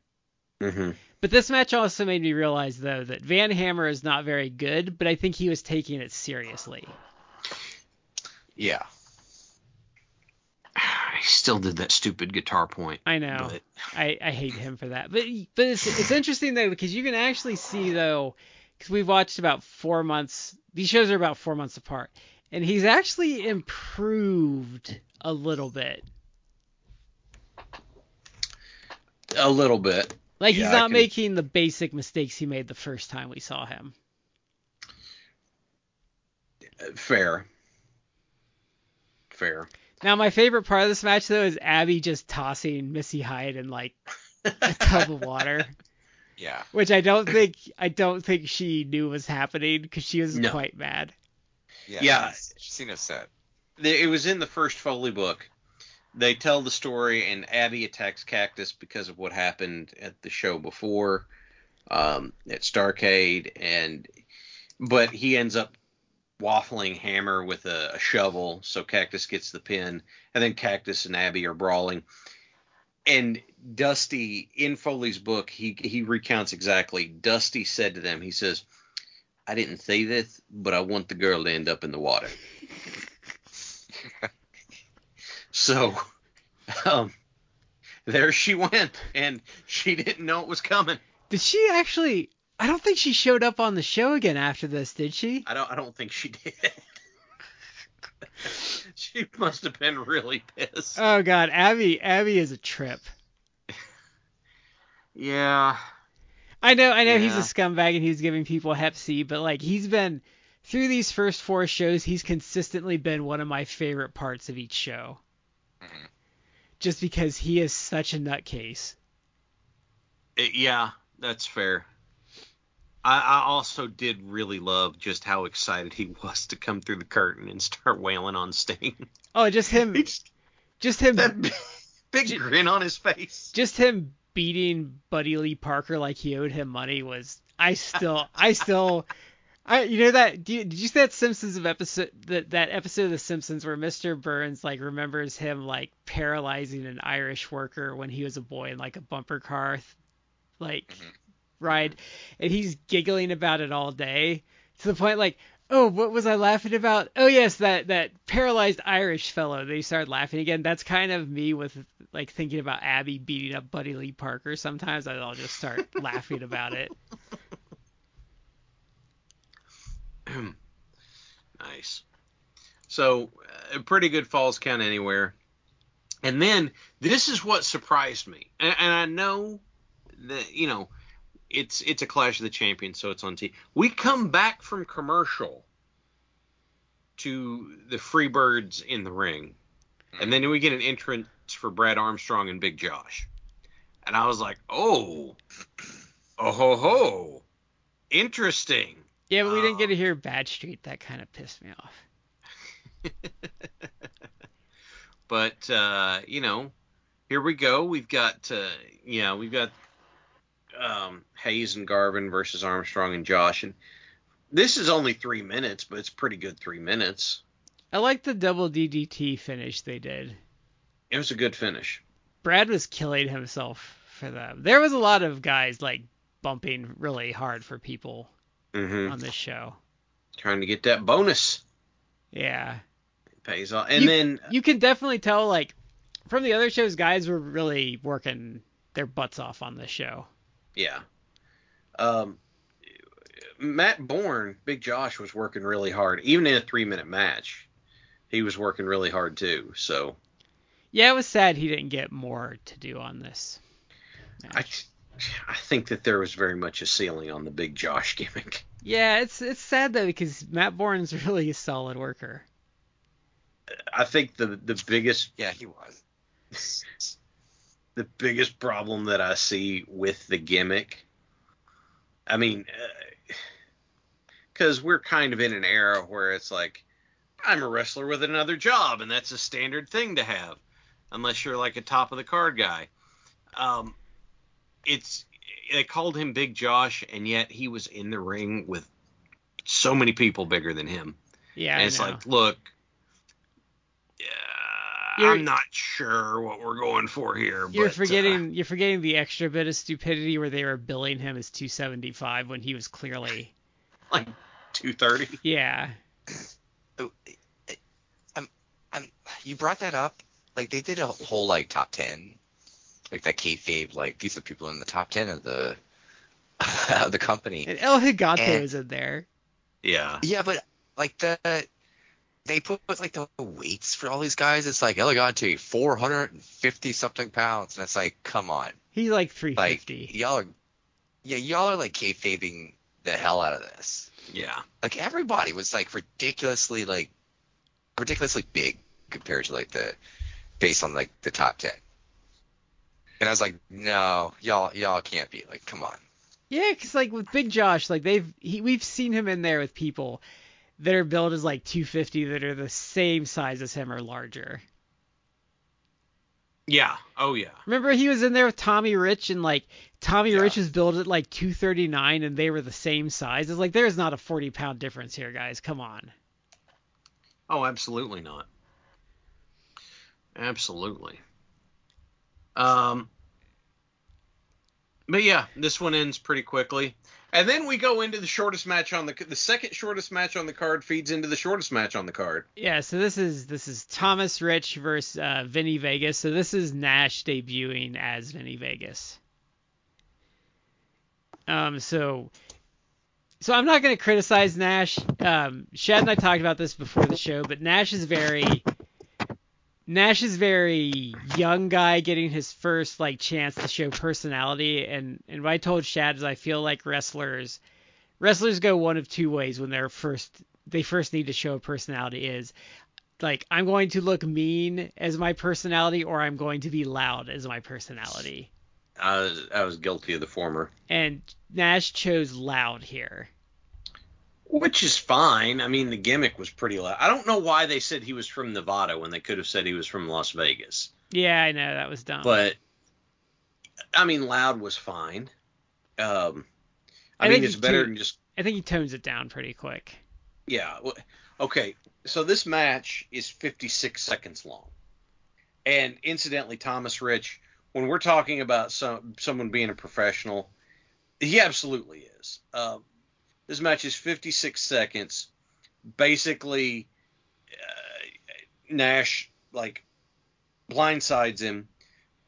hmm But this match also made me realize though that Van Hammer is not very good, but I think he was taking it seriously. Yeah. I still did that stupid guitar point. I know. But I, I hate him for that. But but it's it's interesting though because you can actually see though because we've watched about four months. These shows are about four months apart, and he's actually improved a little bit. a little bit. Like he's Yeah, I not can- making the basic mistakes he made the first time we saw him. Fair. Fair. Now my favorite part of this match though is Abby just tossing Missy Hyde in like a tub of water, *laughs* Yeah. which I don't think I don't think she knew was happening because she was No. quite mad. Yeah. Yeah. She, she seemed upset. It was in the first Foley book. They tell the story, and Abby attacks Cactus because of what happened at the show before, um, at Starcade, and but he ends up waffling Hammer with a, a shovel, so Cactus gets the pin, and then Cactus and Abby are brawling. And Dusty in Foley's book, he he recounts exactly. Dusty said to them, he says, "I didn't say this, but I want the girl to end up in the water." *laughs* So, um, there she went, and she didn't know it was coming. Did she actually? I don't think she showed up on the show again after this, did she? I don't. I don't think she did. *laughs* she must have been really pissed. Oh God, Abby, Abby is a trip. yeah. I know, I know he's a scumbag and he's giving people Hep C, but like he's been through these first four shows, he's consistently been one of my favorite parts of each show. Mhm. Just because he is such a nutcase. It- yeah, that's fair. I, I also did really love just how excited he *laughs* was to come through the curtain and start wailing on Sting. Oh, just him, *laughs* just- just him, that big, big J- grin on his face. just him beating Buddy Lee Parker like he owed him money was. I still, *laughs* I still, I you know that do you, did you see that Simpsons of episode that that episode of The Simpsons where Mr. Burns like remembers him like paralyzing an Irish worker when he was a boy in like a bumper car like Mhm. Ride and he's giggling about it all day to the point like oh what was I laughing about? Oh yes that that paralyzed Irish fellow. They started laughing again. That's kind of me with like thinking about Abby beating up Buddy Lee Parker. Sometimes I'll just start *laughs* laughing about it. *clears throat* Nice. So, uh, a pretty good Falls Count Anywhere. And then this is what surprised me, and, and I know that you know it's it's a Clash of the Champions, so it's on TV. We come back from commercial to the Freebirds in the ring, and then we get an entrance for Brad Armstrong and Big Josh, and I was like, oh, oh ho ho, interesting. yeah but we didn't Oh. get to hear Bad Street that kind of pissed me off *laughs* but uh, you know, here we go. We've got uh, yeah, we've got um, Hayes and Garvin versus Armstrong and Josh, and this is only three minutes, but it's pretty good three minutes. I like the double DDT finish they did. It was a good finish. Brad was killing himself for them. There was a lot of guys like bumping really hard for people hmm on this show. Trying to get that bonus. Yeah. It pays off, and You- then you can definitely tell like from the other shows guys were really working their butts off on this show yeah, um, Matt Bourne, Big Josh was working really hard, even in a three minute match. He was working really hard too. So yeah it was sad he didn't get more to do on this I, I think that there was very much a ceiling on the Big Josh *laughs* gimmick. yeah it's it's sad though because matt bourne's *laughs* really a solid worker I think the the biggest Yeah, he was. *laughs* the biggest problem that I see with the gimmick, I mean, because we're kind of in an era where it's like, I'm a wrestler with another job, and that's a standard thing to have, unless you're like a top of the card guy. Um, it's they called him Big Josh, and yet he was in the ring with so many people bigger than him. yeah and it's like, look, I'm not sure what we're going for here. You're but, uh, forgetting you're forgetting the extra bit of stupidity where they were billing him as 275 when he was clearly *laughs* like 230. yeah. Oh, I'm, I'm, you brought that up. Like they did a whole like top ten, like that kayfabe. Like these are people in the top ten of the *laughs* of the company. And El Gigante And- was in there. Yeah. Yeah, but like the they put like the weights for all these guys. It's like El Gigante, 450 something pounds, and it's like, come on, He's like like 350. y'all are, yeah, y'all are like kayfabing the hell out of this. Yeah. Like everybody was like ridiculously like ridiculously big compared to like the based on like the top ten. And I was like, no, y'all y'all can't be like, come on. Yeah, cuz like with Big Josh, like they've he, we've seen him in there with people that are billed as like 250 that are the same size as him or larger. Yeah. Oh yeah. Remember he was in there with Tommy Rich and like Tommy Yeah. Rich was billed at like 239 and they were the same size. It's like there's not a 40 pound difference here, guys. Come on. Oh, absolutely not. Absolutely. Um. But yeah, this one ends pretty quickly. And then we go into the shortest match on the the second shortest match on the card feeds into the shortest match on the card. Yeah, so this is this is Thomas Rich versus uh, Vinny Vegas. So this is Nash debuting as Vinny Vegas. Um, so so I'm not going to criticize Nash. Um, Shad and I talked about this before the show, but Nash is very Nash is very young guy getting his first like chance to show personality, and and what I told Shad is I feel like wrestlers wrestlers go one of two ways when they're first they first need to show a personality is like I'm going to look mean as my personality or I'm going to be loud as my personality. I was, I was guilty of the former, And Nash chose loud here. Which is fine. I mean, the gimmick was pretty loud. I don't know why they said he was from Nevada when they could have said he was from Las Vegas. Yeah, I know that was dumb. But I mean, loud was fine. Um, I, I mean, think it's better too- than just I think he tones it down pretty quick. Yeah. Okay. So this match is 56 seconds long. And incidentally, Thomas Rich, when we're talking about some someone being a professional, he absolutely is. Um, this match is 56 seconds. Basically, uh, Nash like blindsides him,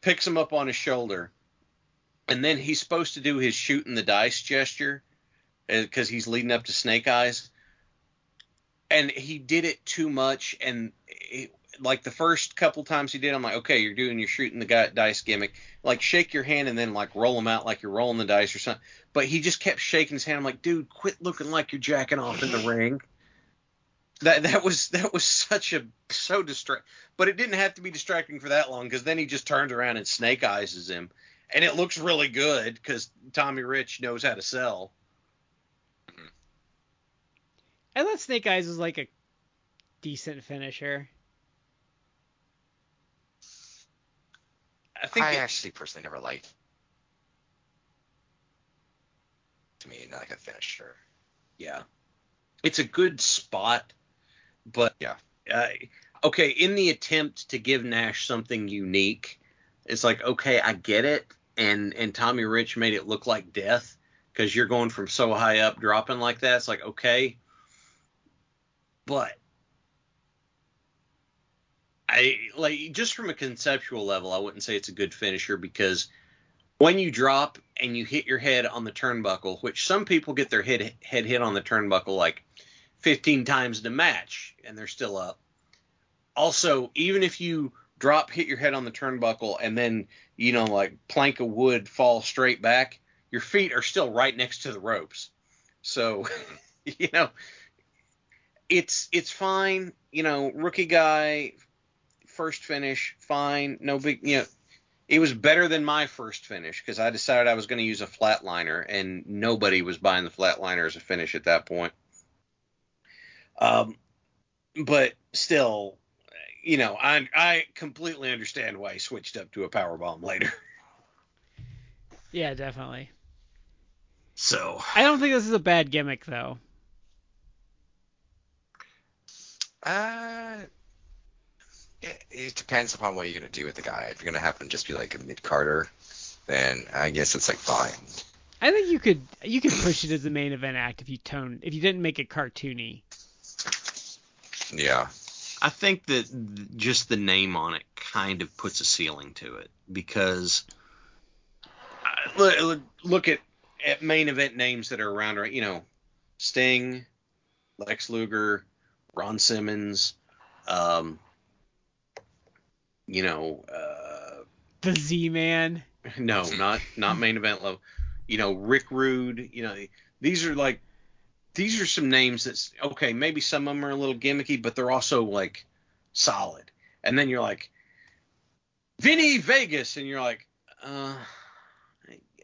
picks him up on his shoulder, and then he's supposed to do his shooting the dice gesture because he's leading up to Snake Eyes and he did it too much and it, like the first couple times he did i'm like okay you're doing you're shooting the guy, dice gimmick. Like shake your hand and then like roll them out like you're rolling the dice or something. But he just kept shaking his hand. I'm like dude quit looking like you're jacking off in the ring. That that was that was such a so distract but it didn't have to be distracting for that long because then he just turns around and snake eyes him. And it looks really good because tommy rich knows how to sell. I thought Snake Eyes was like a decent finisher. I think I it- actually personally never liked. To me, not like a finisher. Yeah. It's a good spot, but Yeah. Uh, okay, in the attempt to give Nash something unique, it's like okay, I get it, and and Tommy Rich made it look like death because you're going from so high up, dropping like that. It's like okay, but I like just from a conceptual level, I wouldn't say it's a good finisher because when you drop and you hit your head on the turnbuckle, which some people get their head head hit on the turnbuckle like 15 times in a match and they're still up. Also, even if you drop, hit your head on the turnbuckle, and then, you know, like plank of wood fall straight back, your feet are still right next to the ropes. So, *laughs* you know, it's it's fine. You know, rookie guy, first finish, fine. No big, you know, it was better than my first finish because I decided I was going to use a flatliner, and nobody was buying the flatliner as a finish at that point. Um, but still, you know, I I completely understand why he switched up to a power bomb later. *laughs* Yeah, definitely. So I don't think this is a bad gimmick though. Uh, it, it depends upon what you're gonna do with the guy. If you're gonna have him just be like a mid Carter, then I guess it's like fine. I think you could you could push it as the main event act if you tone if you didn't make it cartoony. Yeah. I think that just the name on it kind of puts a ceiling to it because uh, look, look, look at at main event names that are around right, you know, Sting, Lex Luger, Ron Simmons, um, you know, uh, The Z Man. no, not not main event level. You know, Rick Rude. You know, these are like these are some names that's okay. Maybe some of them are a little gimmicky, but they're also like solid. And then you're like Vinny Vegas, and you're like, uh,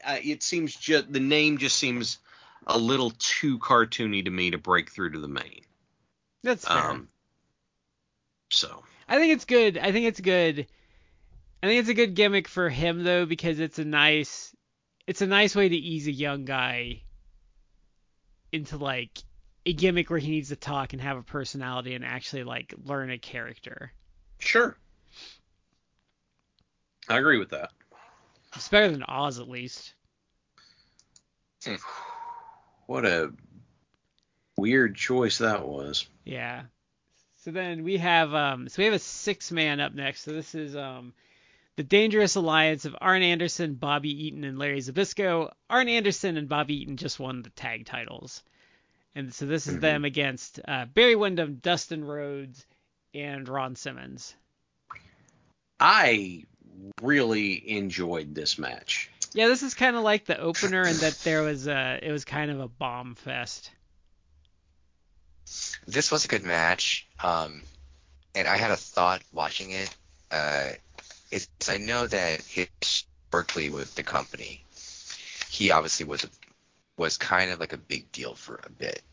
I, it seems just the name just seems a little too cartoony to me to break through to the main. That's fair. Um, so I think it's good. I think it's good. I think it's a good gimmick for him though because it's a nice it's a nice way to ease a young guy into like a gimmick where he needs to talk and have a personality and actually like learn a character. sure, I agree with that. It's better than Oz at least. *sighs* What a weird choice that was. Yeah. So then we have um so we have a six man up next. So this is um the Dangerous Alliance of Arn Anderson, Bobby Eaton, and Larry Zbyszko. Arn Anderson and Bobby Eaton just won the tag titles. And so this is Mhm. them against uh, Barry Windham, Dustin Rhodes, and Ron Simmons. I really enjoyed this match. Yeah, this is kind of like the opener in that there was a it was kind of a bomb fest. This was a good match. Um, and I had a thought watching it. Uh, is I know that historically with the company, he obviously was a, was kind of like a big deal for a bit,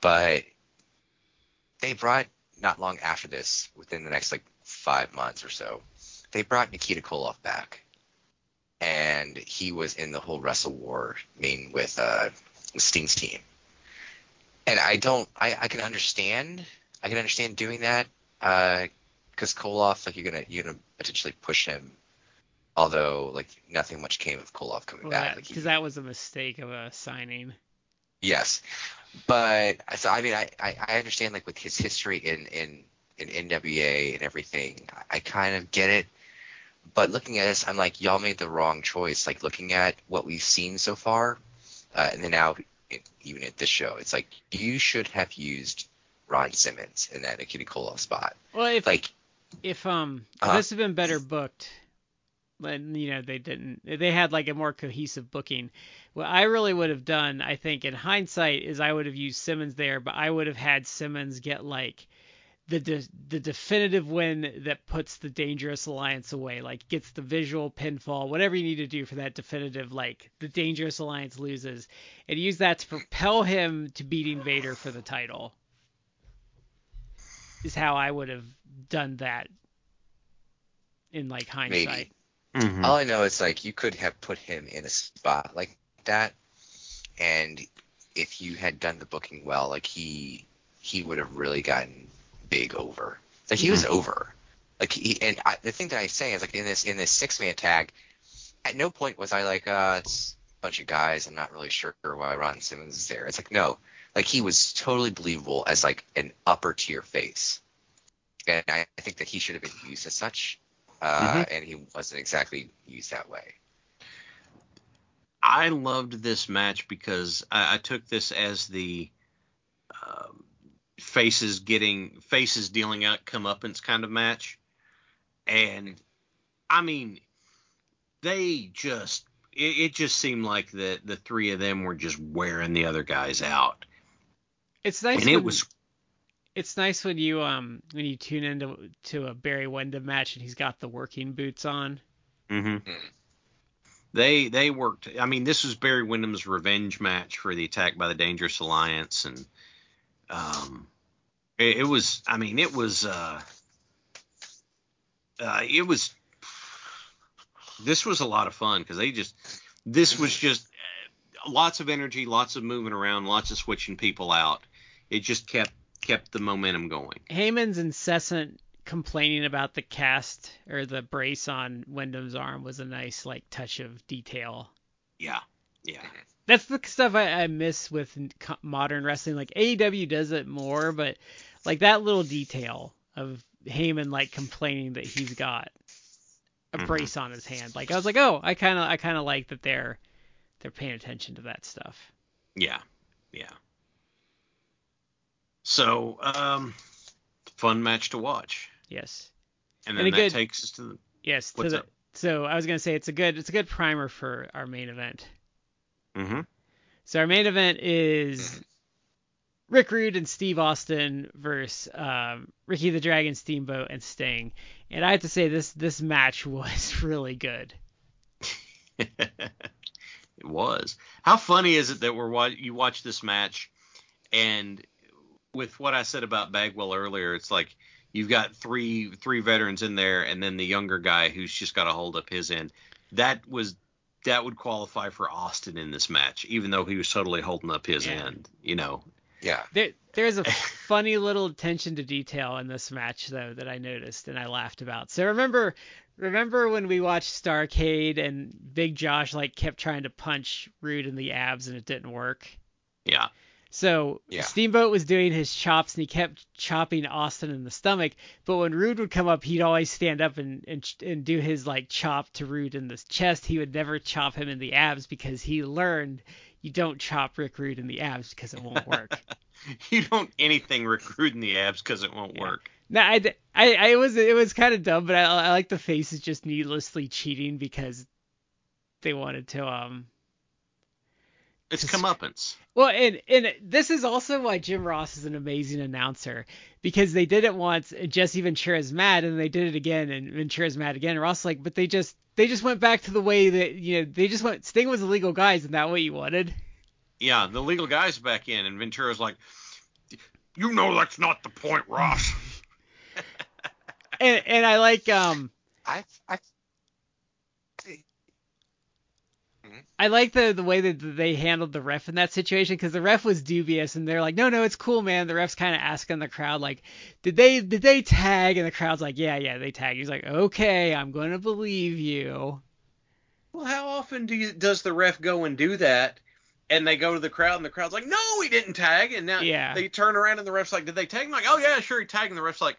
but they brought not long after this, within the next like five months or so, they brought Nikita Koloff back, and he was in the whole Wrestle War main with uh, Sting's team. And I don't, I, I can understand, I can understand doing that, because uh, Koloff, like you're gonna, you're gonna potentially push him. Although, like nothing much came of Koloff coming Well, back. because Like, that was a mistake of a signing. Yes, but so I mean, I, I, I understand like with his history in in in NWA and everything, I, I kind of get it. But looking at this, I'm like, y'all made the wrong choice. Like looking at what we've seen so far, uh, and then now even at this show, it's like you should have used Ron Simmons in that Nikita Koloff spot. Well, if Like, if um Uh-huh. this had been better booked, but you know they didn't. They had like a more cohesive booking. What I really would have done, I think, in hindsight, is I would have used Simmons there, but I would have had Simmons get like the de- the definitive win that puts the dangerous alliance away, like gets the visual pinfall, whatever you need to do for that definitive, like the dangerous alliance loses, and use that to propel him to beating Vader for the title. Is how I would have done that in like hindsight. Maybe. Mhm. all I know is like you could have put him in a spot like that, and if you had done the booking well, like he he would have really gotten big over. Like he was over. Like he and I, the thing that I say is like in this in this six man tag, at no point was I like uh it's a bunch of guys. I'm not really sure why Ron Simmons is there. It's like no, like he was totally believable as like an upper tier face, and I, I think that he should have been used as such. Uh, and he wasn't exactly used that way. I loved this match because I, I took this as the um, faces getting faces dealing out comeuppance kind of match, and I mean, they just it, it just seemed like the the three of them were just wearing the other guys out, It's nice and it was it's nice when you um when you tune into to a Barry Windham match and he's got the working boots on. hmm Mm. They they worked. I mean, this was Barry Windham's revenge match for the attack by the Dangerous Alliance, and um, it, was. I mean, it was. Uh, uh, it was. This was a lot of fun because they just. This was just uh, lots of energy, lots of moving around, lots of switching people out. It just kept kept the momentum going. Heyman's incessant complaining about the cast or the brace on Windham's arm was a nice like touch of detail. Yeah, yeah. That's the stuff I, I miss with modern wrestling. Like AEW does it more, but like that little detail of Heyman like complaining that he's got a Mhm. brace on his hand. Like I was like, oh, I kind of I kind of like that they're they're paying attention to that stuff. Yeah, yeah. So, um, fun match to watch, Yes. and And then a that good- takes us to the. Yes. To the, up? So I was gonna say it's a good it's a good primer for our main event. hmm So our main event is Rick Rude and Steve Austin versus um, Ricky the Dragon Steamboat and Sting. And I have to say this this match *laughs* was really good. *laughs* it was. How funny is it that we're you watch this match, and with what I said about Bagwell earlier, it's like you've got three three veterans in there, and then the younger guy who's just got to hold up his end. That was that would qualify for Austin in this match, even though he was totally holding up his Yeah. end. You know. Yeah. There there's a *laughs* funny little attention to detail in this match though that I noticed and I laughed about. So remember remember when we watched Starcade and Big Josh like kept trying to punch Rude in the abs and it didn't work? Yeah. So Yeah. Steamboat was doing his chops and he kept chopping Austin in the stomach. But when Rude would come up, he'd always stand up and, and and do his like chop to Rude in the chest. He would never chop him in the abs because he learned you don't chop Rick Rude in the abs because it won't work. *laughs* You don't anything Rick Rude in the abs because it won't Yeah. work. no, I, I, I was it was kind of dumb, but I, I like the faces just needlessly cheating because they wanted to um It's comeuppance. Well, and and this is also why Jim Ross is an amazing announcer because they did it once and Jesse Ventura's mad and they did it again and Ventura's mad again. And Ross like, but they just they just went back to the way that you know they just went. Sting was the legal guys, and that what you wanted? Yeah, the legal guy's back in, and Ventura's like, "You know that's not the point, Ross." *laughs* and and I like um I I I like the the way that they handled the ref in that situation because the ref was dubious and they're like, no, no, it's cool, man. The ref's kind of asking the crowd like, did they did they tag? And the crowd's like, yeah, yeah, they tag. He's like, okay, I'm gonna believe you. Well, how often do you, does the ref go and do that? And they go to the crowd, and the crowd's like, "No, he didn't tag." And now Yeah. they turn around, and the ref's like, "Did they tag him?" Like, "Oh yeah, sure, he tagged." And the ref's like,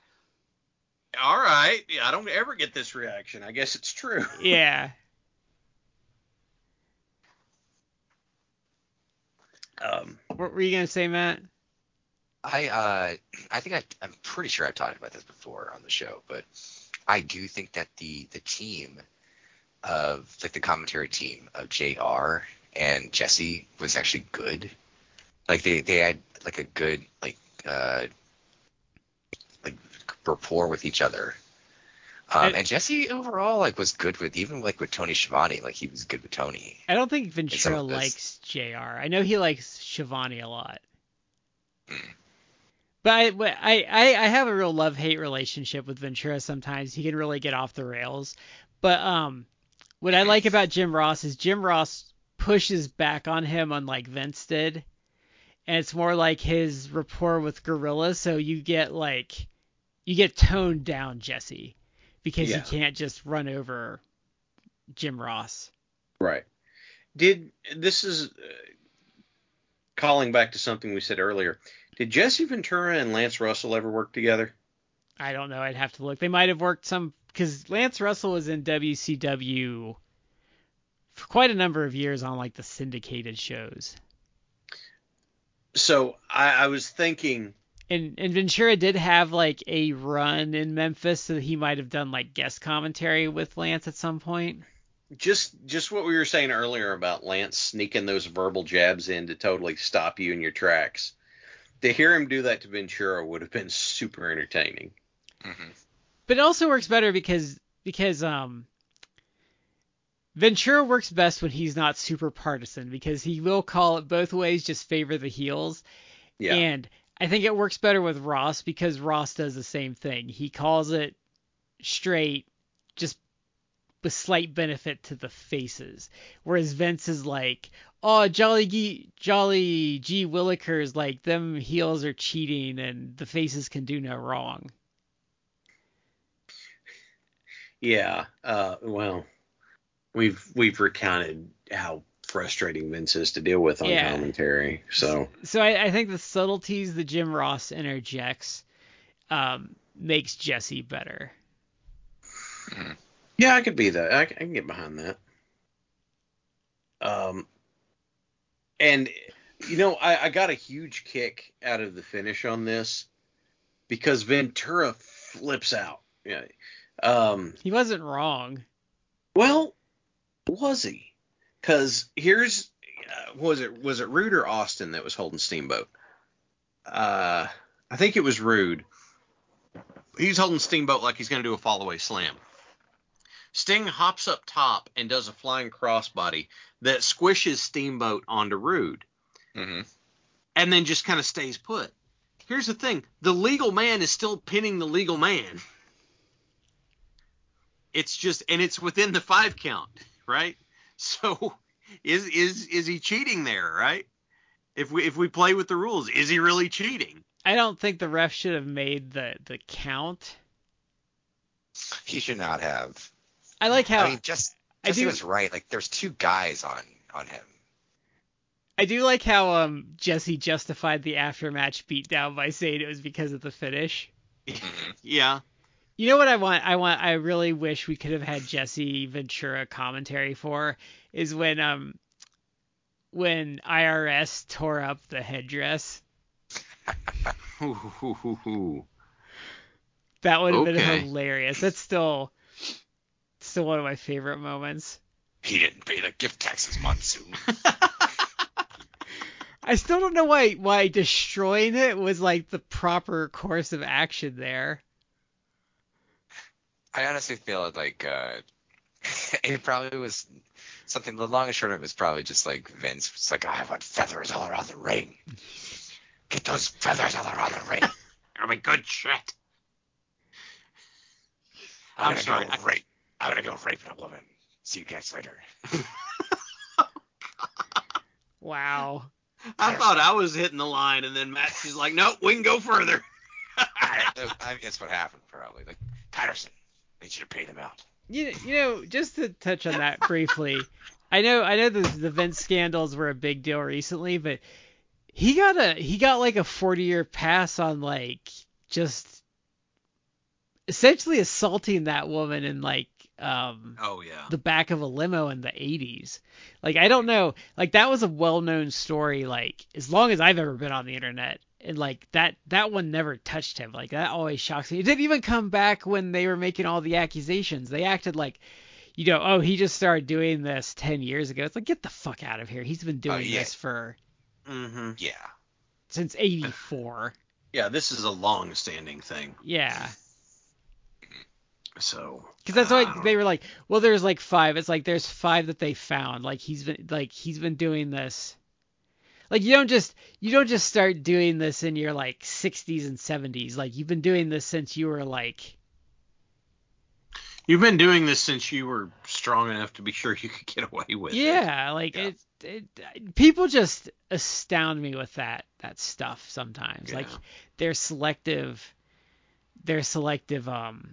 "All right, yeah, I don't ever get this reaction. I guess it's true." Yeah. *laughs* Um, What were you gonna say, Matt? I uh I think I I'm pretty sure I've talked about this before on the show, but I do think that the the team of like the commentary team of JR and Jesse was actually good. Like they they had like a good like uh like rapport with each other. Um, And- and Jesse overall like was good with even like with Tony Schiavone, like he was good with Tony. I don't think Ventura likes Jr. I know he likes Schiavone a lot. But I, but I, I, I have a real love hate relationship with Ventura sometimes. He can really get off the rails. But um, what I like about Jim Ross is Jim Ross pushes back on him unlike Vince did. And it's more like his rapport with Gorilla, so you get like you get toned down Jesse because Yeah. you can't just run over Jim Ross. Right. Did this is uh, calling back to something we said earlier? Did Jesse Ventura and Lance Russell ever work together? I don't know. I'd have to look. They might have worked some because Lance Russell was in WCW for quite a number of years on like the syndicated shows. So I, I was thinking, And and Ventura did have like a run in Memphis, so he might have done like guest commentary with Lance at some point. just just what we were saying earlier about Lance sneaking those verbal jabs in to totally stop you in your tracks. To hear him do that to Ventura would have been super entertaining. Mm-hmm. But it also works better because because um Ventura works best when he's not super partisan because he will call it both ways, just favor the heels. Yeah. And I think it works better with Ross because Ross does the same thing. He calls it straight, just with slight benefit to the faces. Whereas Vince is like, oh, Jolly G, Jolly G Willikers, like them heels are cheating and the faces can do no wrong. Yeah. Uh, well, we've we've recounted how frustrating Vince is to deal with on Yeah. commentary. So So I, I think the subtleties that Jim Ross interjects um, makes Jesse better. yeah, I could be that. I, I can get behind that. Um, and you know, I, I got a huge kick out of the finish on this because Ventura flips out. Yeah. Um, He wasn't wrong. well, was he? Because here's uh, was it was it Rude or Austin that was holding Steamboat? Uh, I think it was Rude. He's holding Steamboat like he's going to do a fall away slam. Sting hops up top and does a flying crossbody that squishes Steamboat onto Rude Mm-hmm. and then just kind of stays put. Here's the thing the legal man is still pinning the legal man. It's just, and it's within the five count, right? So *laughs* is is is he cheating there, right? If we if we play with the rules, is he really cheating? I don't think the ref should have made the, the count. He should not have. I like how I mean, just I Jesse do- was right. Like, there's two guys on on him. I do like how um Jesse justified the aftermatch beatdown by saying it was because of the finish. *laughs* Yeah. You know what I want? I want. I really wish we could have had Jesse Ventura commentary for is when um when IRS tore up the headdress. *laughs* That would have Okay. been hilarious. That's still still one of my favorite moments. He didn't pay the gift taxes, Monsoon. *laughs* I still don't know why why destroying it was like the proper course of action there. I honestly feel like uh, *laughs* it probably was something. The long and short of it was probably just like Vince was like, I want feathers all around the ring. Get those feathers all around the ring. *laughs* I mean, good shit. I'm, I'm gonna sorry, go I- rape. I'm gonna go rape a woman. See you guys later. *laughs* Wow. I thought I was hitting the line, and then Matt, she's like, nope, we can go further. I, I mean, that's what happened probably. Like Patterson, I need you to pay them out. You you know just to touch on that *laughs* briefly, I know I know the the Vince scandals were a big deal recently, but he got a he got like a 40 year pass on like just essentially assaulting that woman in like um oh yeah. the back of a limo in the 80s. Like I don't know, like that was a well-known story like as long as I've ever been on the internet. And like that that one never touched him. Like that always shocks me. It didn't even come back when they were making all the accusations. They acted like you know, oh, he just started doing this 10 years ago. It's like get the fuck out of here. He's been doing yeah. this for Mm-hmm. Yeah. since 84. *laughs* Yeah, this is a long-standing thing. Yeah. So. Because that's uh, why they were like, well, there's like five. It's like there's five that they found. Like he's been like he's been doing this. Like you don't just you don't just start doing this in your like 60s and 70s. Like you've been doing this since you were like You've been doing this since you were strong enough to be sure you could get away with it. yeah, like Yeah. it, it. People just astound me with that that stuff sometimes. Like Yeah. their selective, their selective um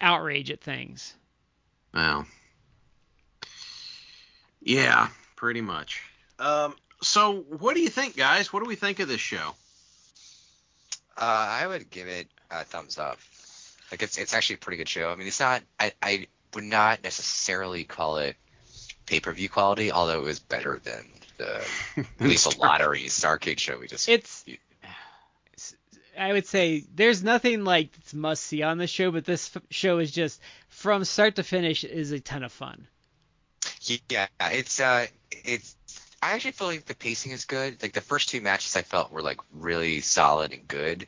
outrage at things. Well. Yeah, pretty much. Um. So, what do you think, guys? What do we think of this show? Uh, I would give it a thumbs up. Like it's it's actually a pretty good show. I mean, it's not. I I would not necessarily call it pay per view quality, although it was better than the Lethal *laughs* Lottery Starcade show we just. It's I would say there's nothing like that's must see on the show, but this f- show is just from start to finish is a ton of fun. Yeah, it's uh, it's. I actually feel like the pacing is good. Like the first two matches I felt were like really solid and good.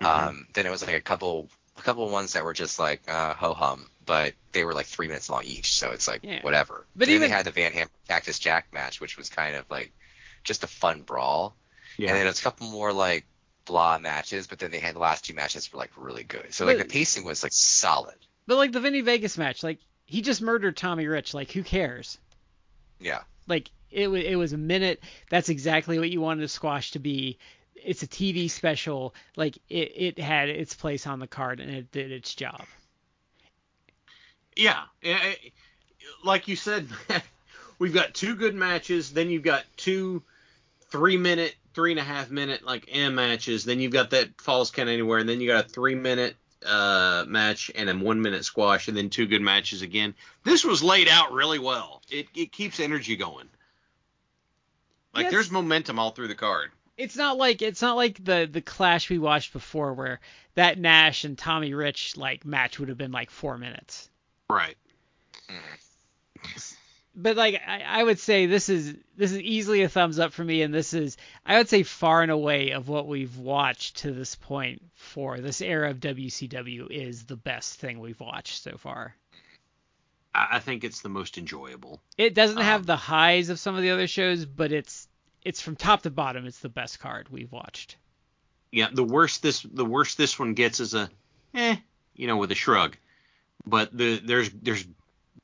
Mhm. Um, then it was like a couple, a couple ones that were just like uh, ho hum, but they were like three minutes long each, so it's like Yeah. whatever. But then even- they had the Van Ham Cactus Jack match, which was kind of like just a fun brawl, Yeah. and then it's a couple more like blah matches, but then they had the last two matches were like really good. So like the pacing was like solid. But like the Vinnie Vegas match, like he just murdered Tommy Rich. Like who cares? Yeah. Like it was it was a minute. That's exactly what you wanted a squash to be. It's a TV special. Like it, it had its place on the card and it did its job. Yeah, like you said, *laughs* we've got two good matches. Then you've got two three minute, three and a half minute like M matches. Then you've got that falls count anywhere, and then you got a three minute uh match and a one minute squash, and then two good matches again. This was laid out really well. It it keeps energy going. Like Yes. there's momentum all through the card. It's not like it's not like the the clash we watched before where that Nash and Tommy Rich like match would have been like four minutes. Right. but like I, I would say this is this is easily a thumbs up for me and this is I would say far and away of what we've watched to this point for this era of WCW is the best thing we've watched so far. I, I think it's the most enjoyable. It doesn't have Um, the highs of some of the other shows, but it's it's from top to bottom it's the best card we've watched. Yeah, the worst this the worst this one gets is a eh, you know, with a shrug. But the there's there's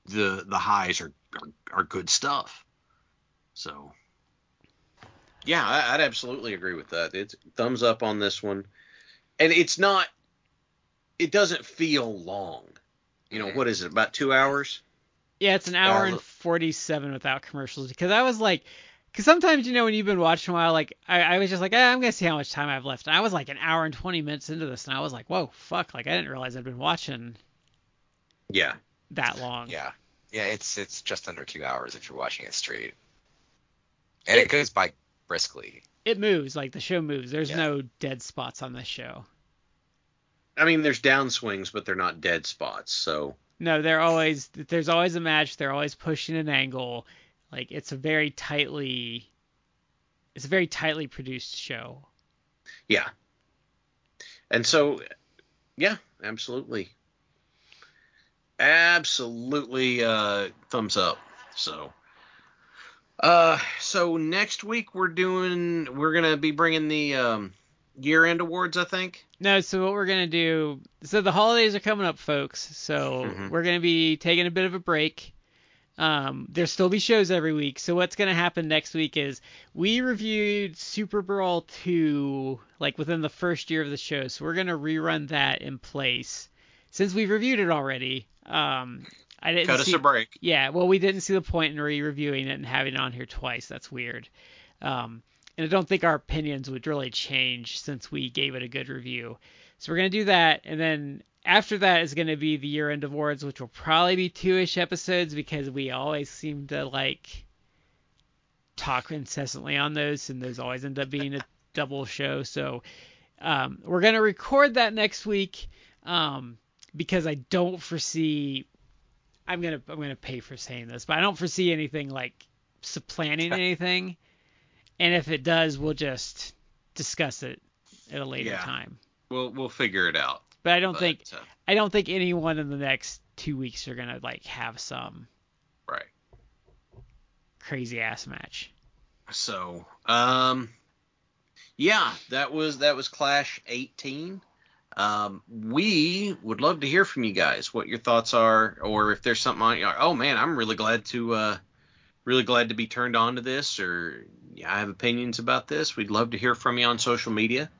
the the highs are are, are good stuff. So yeah, I, I'd absolutely agree with that. It's thumbs up on this one, and it's not. It doesn't feel long. You know what is it? About two hours. Yeah, it's an hour and 47 without commercials because I was like, because sometimes you know when you've been watching a while, like I, I was just like, eh, I'm gonna see how much time I have left, and I was like an hour and 20 minutes into this, and I was like, whoa, fuck, like I didn't realize I'd been watching Yeah. that long. Yeah. Yeah, it's it's just under two hours if you're watching it straight. And it, It- goes by briskly. It moves, like the show moves. There's Yeah. no dead spots on this show. I mean, there's downswings, but they're not dead spots. So No, they're always there's always a match. They're always pushing an angle. Like it's a very tightly it's a very tightly produced show. Yeah. And so, yeah, absolutely, absolutely, uh, thumbs up. So. Uh, so next week we're doing, we're gonna be bringing the um, year-end awards, I think. No, so what we're gonna do? So the holidays are coming up, folks. So Mhm. we're gonna be taking a bit of a break. Um, there'll still be shows every week. So what's gonna happen next week is we reviewed SuperBrawl 2 like within the first year of the show. So we're gonna rerun that in place since we've reviewed it already. Um, I didn't Cut us see, a break. yeah, well, we didn't see the point in re-reviewing it and having it on here twice. That's weird. Um, and I don't think our opinions would really change since we gave it a good review. So we're gonna do that, and then after that is gonna be the year-end awards, which will probably be two-ish episodes because we always seem to like talk incessantly on those, and those always end up being a double show. So um, we're gonna record that next week um, because I don't foresee. I'm gonna I'm gonna pay for saying this, but I don't foresee anything like supplanting *laughs* anything. And if it does, we'll just discuss it at a later Yeah. time. We'll we'll figure it out. But I don't But, think uh, I don't think anyone in the next two weeks are gonna like have some right. crazy ass match. So, um, yeah, that was that was Clash 18. Um, we would love to hear from you guys what your thoughts are, or if there's something on. Oh man, I'm really glad to uh, really glad to be turned on to this, or I have opinions about this. We'd love to hear from you on social media.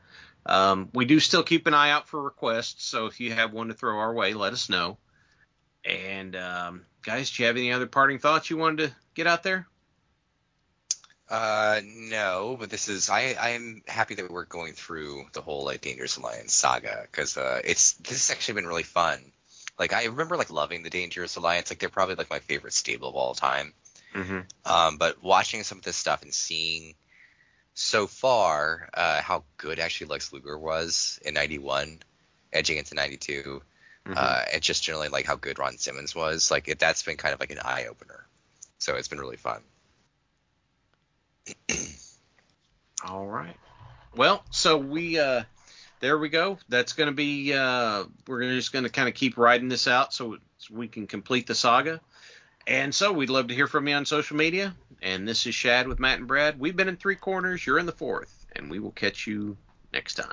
Um, we do still keep an eye out for requests, so if you have one to throw our way, let us know. And um, guys, do you have any other parting thoughts you wanted to get out there? Uh, no, but this is I I'm happy that we're going through the whole like Dangerous Alliance saga because uh it's this has actually been really fun. Like I remember like loving the Dangerous Alliance. Like they're probably like my favorite stable of all time. Mm-hmm. Um, but watching some of this stuff and seeing so far uh, how good actually Lex Luger was in '91, edging into '92, Mm-hmm. uh, and just generally like how good Ron Simmons was, like it, that's been kind of like an eye opener. So it's been really fun. *clears throat* All right. Well, so we uh there we go. That's going to be uh we're just going to kind of keep riding this out so so we can complete the saga. And so we'd love to hear from you on social media. And this is Shad with Matt and Brad. We've been in three corners, you're in the fourth, and we will catch you next time.